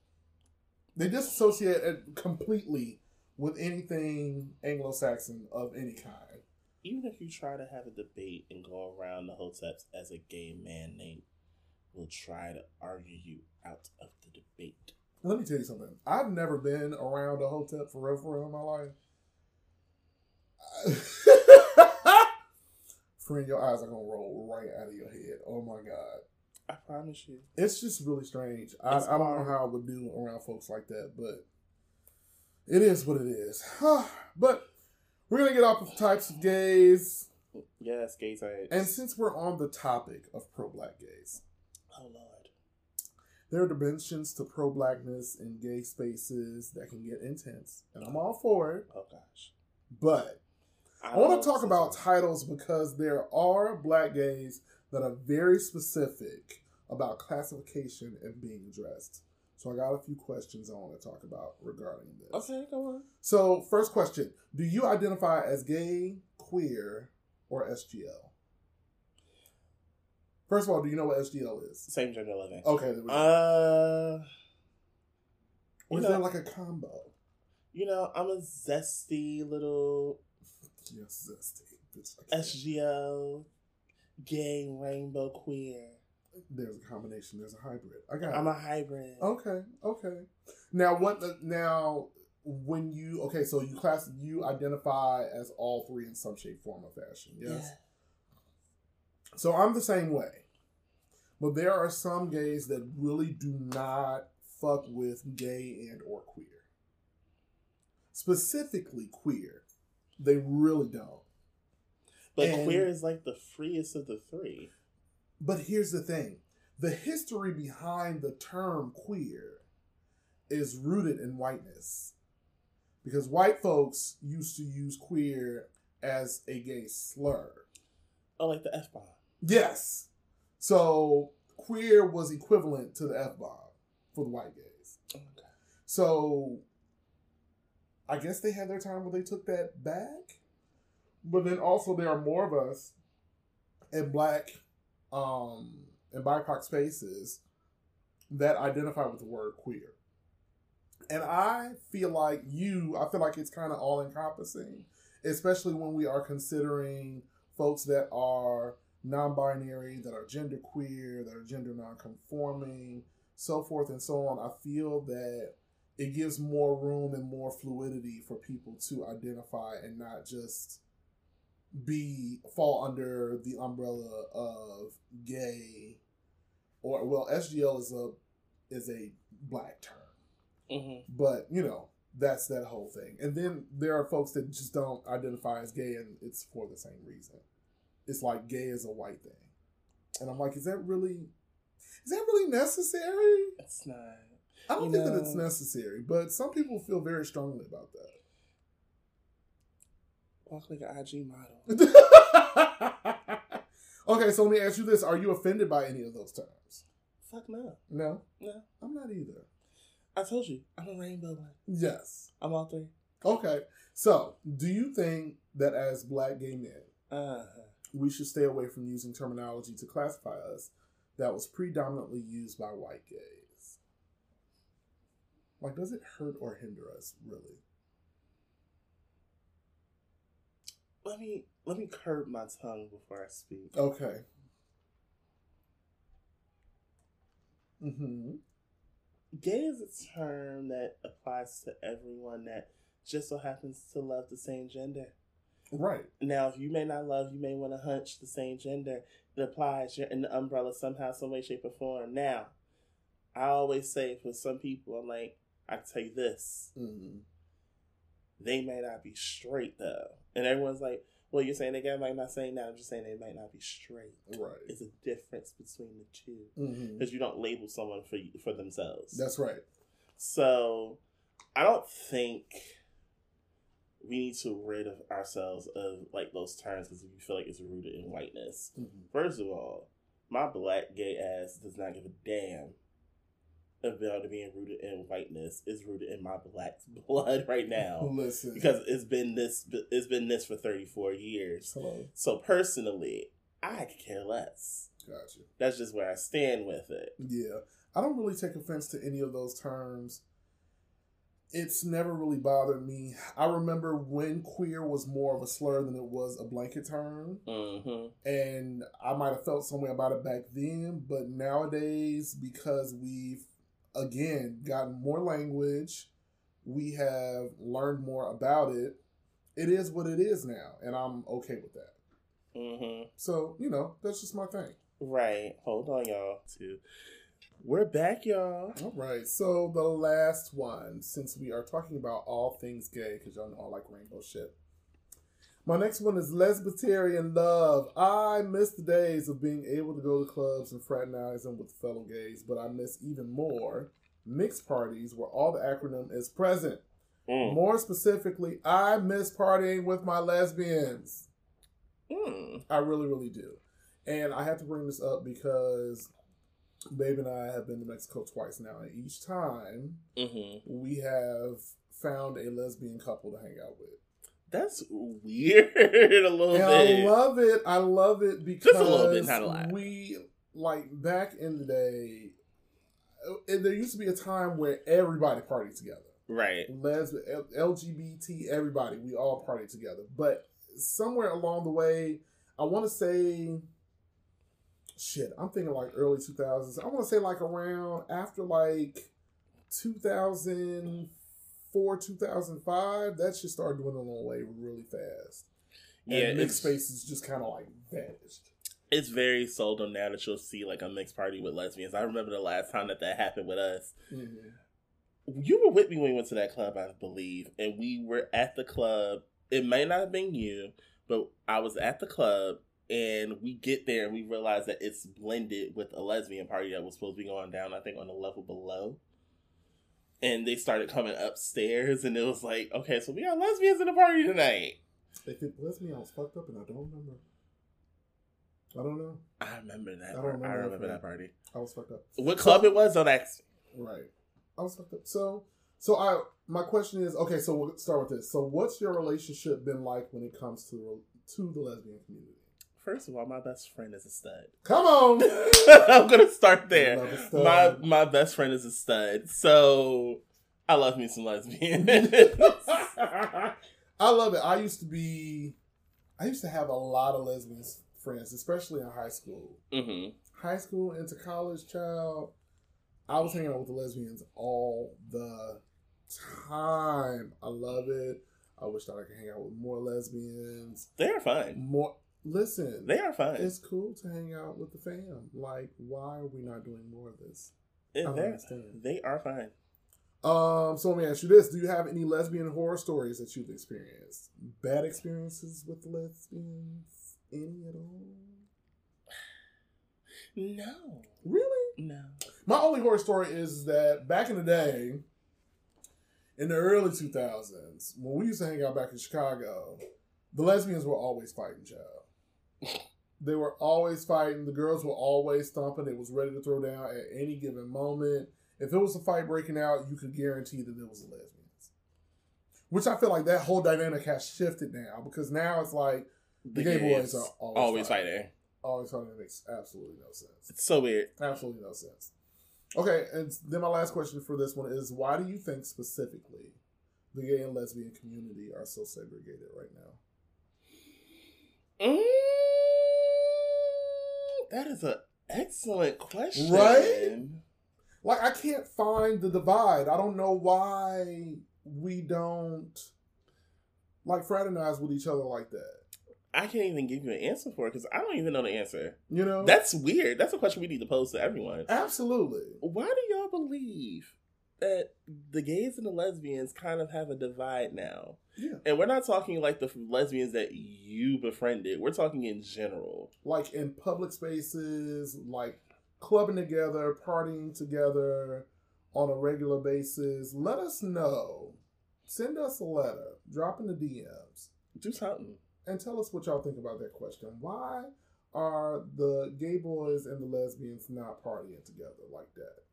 They disassociate it completely with anything Anglo-Saxon of any kind. Even if you try to have a debate and go around the hoteps as a gay man, they will try to argue you out of the debate. Let me tell you something. I've never been around a hotep for real, for real in my life. Friend, your eyes are gonna roll right out of your head. Oh my god. I promise you. It's just really strange. I, I don't know how I would do around folks like that, but it is what it is. but we're gonna get off of types of gays, Yes, gay types. and since we're on the topic of pro-black gays, oh lord. there are dimensions to pro-blackness in gay spaces that can get intense, and I'm all for it. Oh gosh. But I want to talk about titles because there are black gays that are very specific about classification and being addressed. So I got a few questions I want to talk about regarding this. Okay, go on. So first question: Do you identify as gay, queer, or SGL? First of all, do you know what SGL is? Same gender living. Okay, there we go. Uh, or is know- like a combo? you know, I'm a zesty little Yes, zesty. Bitch, I. SGL, gay, rainbow, queer. There's a combination. There's a hybrid. I got. I'm it. a hybrid. Okay, okay. Now what? The, now when you okay, so you class you identify as all three in some shape, form, or fashion. Yes. So I'm the same way, but there are some gays that really do not fuck with gay and or queer. Specifically queer, they really don't. But And- queer is like the freest of the three. But here's the thing the history behind the term queer is rooted in whiteness. Because white folks used to use queer as a gay slur. Oh, like the F bomb. Yes. So queer was equivalent to the F bomb for the white gays. Okay. So I guess they had their time where they took that back. But then also there are more of us in black um in BIPOC spaces that identify with the word queer. And I feel like you, I feel like it's kind of all encompassing, especially when we are considering folks that are non binary, that are gender queer, that are gender non conforming, so forth and so on. I feel that it gives more room and more fluidity for people to identify and not just be fall under the umbrella of gay or well SGL is a is a black term. Hmm but you know that's that whole thing. And then there are folks that just don't identify as gay and it's for the same reason. It's like gay is a white thing. And i'm like is that really is that really necessary? It's not. I don't You think that it's necessary but some people feel very strongly about that Walk like an IG model. okay so let me ask you this are you offended by any of those terms Fuck no. no No. i'm not either I told you. I'm a rainbow one. yes I'm all three. okay so do you think that as black gay men Uh, we should stay away from using terminology to classify us that was predominantly used by white gays. Like, does it hurt or hinder us, really? let me let me curb my tongue before I speak. Okay. Mm-hmm. Gay is a term that applies to everyone that just so happens to love the same gender. Right. Now, if you may not love, you may want to hunch the same gender. It applies. You're in the umbrella somehow, some way, shape, or form. Now, I always say for some people, I'm like, I can tell you this: Mm-hmm. they may not be straight though, and everyone's like, "Well, you're saying they gay?" I'm like, not saying that. I'm just saying they might not be straight. Right. It's a difference between the two Mm-hmm. because you don't label someone for for themselves. That's right. So I don't think we need to rid of ourselves of like those terms because we feel like it's rooted in whiteness. Mm-hmm. First of all, my black gay ass does not give a damn about being rooted in whiteness. is rooted in my black blood right now Listen. because it's been this it's been this for 34 years. Hello. So personally, I care less. Gotcha. That's just where I stand with it. Yeah. I don't really take offense to any of those terms. It's never really bothered me. I remember when queer was more of a slur than it was a blanket term. hmm And I might have felt some way about it back then, but nowadays, because we've again gotten more language, we have learned more about it. It is what it is now, and I'm okay with that. hmm So, you know, that's just my thing. Right. Hold on, y'all. Too. We're back, y'all. All right, so the last one, since we are talking about all things gay, because y'all know I like rainbow shit. My next one is lesbian love. I miss the days of being able to go to clubs and fraternizing with fellow gays, but I miss even more mixed parties where all the acronym is present. Mm. More specifically, I miss partying with my lesbians. Mm. I really, really do. And I have to bring this up because Babe and I have been to Mexico twice now, and each time hmm we have found a lesbian couple to hang out with. That's weird a little And bit. I love it. I love it because Just a little bit, not a lot. we like back in the day. uh, There used to be a time where everybody partied together. right. lesbian, LGBT, everybody, we all party together. But somewhere along the way, I want to say, shit, I'm thinking like early 2000s. I want to say like around after like 2004, 2005, that shit started dwindling away really fast. Yeah, and mixed spaces just kind of like vanished. it's very seldom now that you'll see like a mixed party with lesbians. I remember the last time that that happened with us. Mm-hmm. You were with me when we went to that club, I believe, and we were at the club. It may not have been you, but I was at the club, and we get there and we realize that it's blended with a lesbian party that was supposed to be going down. I think on the level below. And they started coming upstairs, and it was like, okay, so we got lesbians in the party tonight. If it was me, I was fucked up and I don't remember. I don't know. I remember that. I don't remember I that remember that party. I was fucked up. What club it was? Don't ask. Right. I was fucked up. So, so I my question is okay. So we'll start with this. So, what's your relationship been like when it comes to to the lesbian community? First of all, my best friend is a stud. Come on. I'm gonna start there. Love a stud. My my best friend is a stud, so I love me some lesbian. I love it. I used to be. I used to have a lot of lesbian friends, especially in high school. hmm High school into college, child. I was hanging out with the lesbians all the time. I love it. I wish that I could hang out with more lesbians. They are fine. More listen. They are fine. it's cool to hang out with the fam. Like, why are we not doing more of this? I they're- understand. they are fun. Um, so let me ask you this: Do you have any lesbian horror stories that you've experienced? Bad experiences with lesbians? Any at all? No, Really? no. My only horror story is that back in the day, in the early 2000s, when we used to hang out back in Chicago, the lesbians were always fighting, child. They were always fighting. The girls were always stomping. It was ready to throw down at any given moment. If it was a fight breaking out, you could guarantee that it was the lesbians. Which I feel like that whole dynamic has shifted now because now it's like the, gay boys are always, always fighting. fighting. Always fighting. It makes absolutely no sense. It's so weird. Absolutely no sense. Okay, and then my last question for this one is why do you think specifically the gay and lesbian community are so segregated right now? Mm, that is an excellent question. Right? Like I can't find the divide. I don't know why we don't like fraternize with each other like that. I can't even give you an answer for it because I don't even know the answer. You know? That's weird. That's a question we need to pose to everyone. absolutely. Why do y'all believe that the gays and the lesbians kind of have a divide now? Yeah. And we're not talking like the lesbians that you befriended. We're talking in general. Like in public spaces, like clubbing together, partying together on a regular basis. Let us know. Send us a letter. Drop in the DMs. Do something. and tell us what y'all think about that question. Why are the gay boys and the lesbians not partying together like that?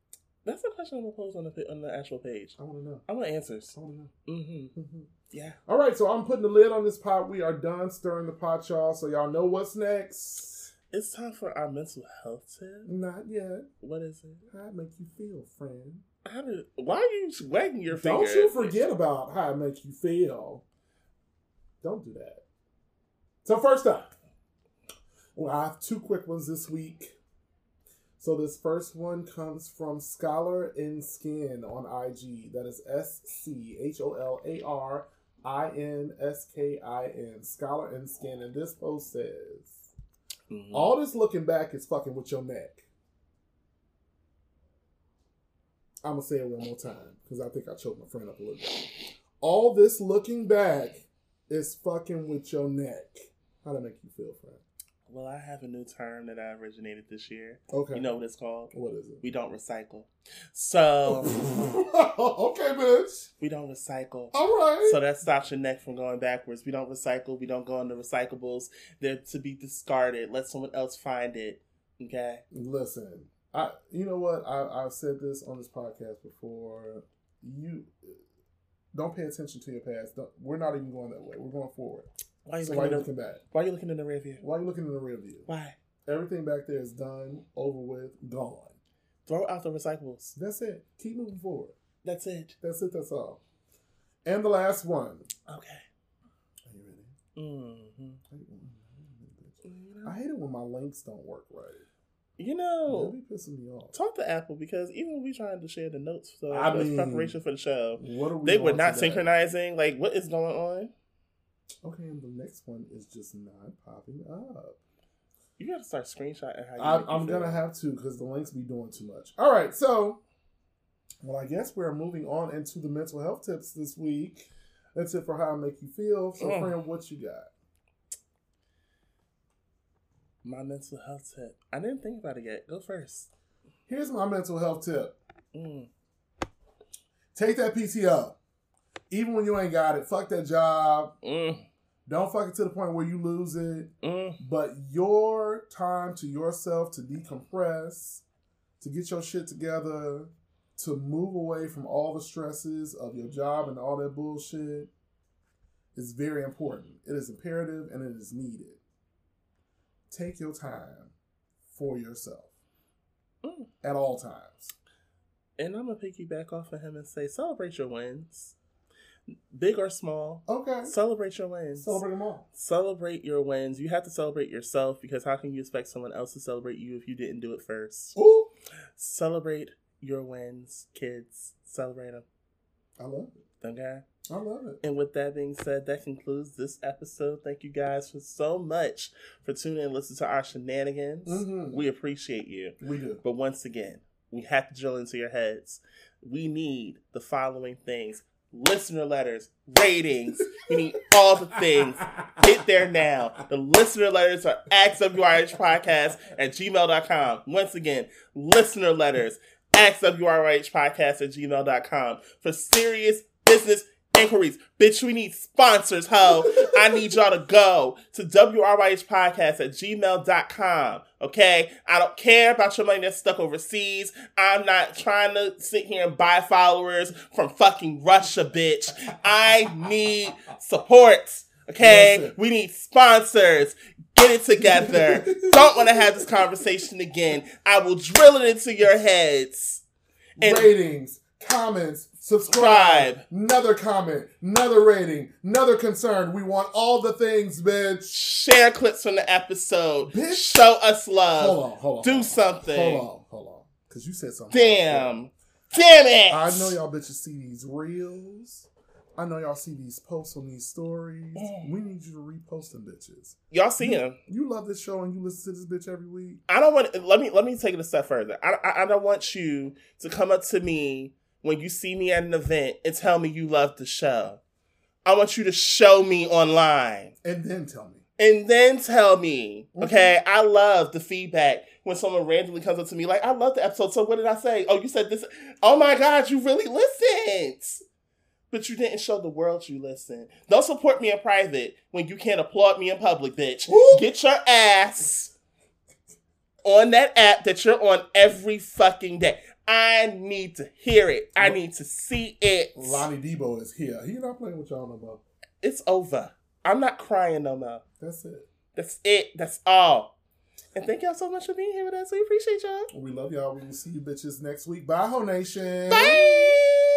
That's the question I'm gonna pose on the on the actual page. I want to know. I want answers. I want to know. Mm-hmm. Mhm. Yeah. All right, so I'm putting the lid on this pot. We are done stirring the pot, y'all. So y'all know what's next. It's time for our mental health tip. Not yet. What is it? How it make you feel, friend? How did? Why are you wagging your finger? Don't you forget about how it makes you feel. Don't do that. So first up, well, I have two quick ones this week. So this first one comes from Scholar in Skin on IG. That is S C H O L A R I N S K I N. Scholar in Skin, and this post says, Mhm. All this looking back is fucking with your neck. I'm gonna say it one more time because I think I choked my friend up a little bit. All this looking back is fucking with your neck. How that make you feel, friend? Well, I have a new term that I originated this year. Okay. You know what it's called? what is it? We don't recycle. So okay, bitch. we don't recycle. All right. So that stops your neck from going backwards. We don't recycle. We don't go into recyclables. They're to be discarded. Let someone else find it. Okay. Listen, I you know what I I've said this on this podcast before. You don't pay attention to your past. Don't, we're not even going that way. We're going forward. Why are you So why are you looking? looking back? why are you looking in the rear view? Why are you looking in the rear view? Why? Everything back there is done, over with, gone. Throw out the recyclables. That's it. Keep moving forward. That's it. That's it. That's all. And the last one. Okay. Are you ready? Mm-hmm. I hate it when my links don't work right. You That know, be pissing me off. talk to Apple because even when we trying to share the notes for I the mean, preparation for the show, What are we? they were not today? synchronizing. Like, what is going on? Okay, and the next one is just not popping up. You got to start screenshotting how you. I, I'm gonna have to because the links be doing too much. All right, so well, I guess we're moving on into the mental health tips this week. That's it for how I make you feel. So, Mm. friend, what you got? my mental health tip. I didn't think about it yet. Go first. Here's my mental health tip: Mm. take that PTO, even when you ain't got it. Fuck that job. Mm. Don't fuck it to the point where you lose it. Mm. But your time to yourself to decompress, to get your shit together, to move away from all the stresses of your job and all that bullshit is very important. It is imperative and it is needed. Take your time for yourself Mm. at all times. And I'm gonna piggyback off of him and say, celebrate your wins, big or small. Okay. Celebrate your wins. Celebrate them all. Celebrate your wins. You have to celebrate yourself because how can you expect someone else to celebrate you if you didn't do it first? Ooh, Celebrate your wins, kids. Celebrate them. I love it. Okay. I love it. And with that being said, that concludes this episode. Thank you guys for so much for tuning in and listening to our shenanigans. Mhm. We appreciate you. We do. But once again, we have to drill into your heads. We need the following things listener letters, ratings. We need all the things. Get there now. The listener letters are xwrhpodcast at gmail.com. Once again, listener letters, xwrhpodcast at gmail.com for serious business inquiries. Bitch, we need sponsors, ho. I need y'all to go to WRYHpodcast at gmail.com. Okay? I don't care about your money that's stuck overseas. I'm not trying to sit here and buy followers from fucking Russia, bitch. I need support. Okay? Listen. We need sponsors. Get it together. don't want to have this conversation again. I will drill it into your heads. And- ratings, comments, subscribe, another comment, another rating, another concern. We want all the things, bitch. Share clips from the episode. Bitch. Show us love. Hold on, hold on. Do hold on. something. Hold on, hold on. Because you said something. Damn. Damn it. I know y'all bitches see these reels. I know y'all see these posts on these stories. Mm. We need you to repost them bitches. Y'all see him. You love this show and you listen to this bitch every week. I don't want. Let me let me take it a step further. I, I I don't want you to come up to me when you see me at an event and tell me you love the show. I want you to show me online And then tell me. and then tell me. Mhm. Okay, I love the feedback when someone randomly comes up to me like, "I love the episode." So what did I say? Oh, you said this. Oh my God, you really listened. But you didn't show the world you listen. Don't support me in private when you can't applaud me in public, bitch. Get your ass on that app that you're on every fucking day. I need to hear it. I need to see it. Lonnie Debo is here. He not playing with y'all no more. It's over. I'm not crying no more. That's it. That's it. That's all. And thank y'all so much for being here with us. We appreciate y'all. We love y'all. We will see you bitches next week. Bye, Ho Nation. Bye.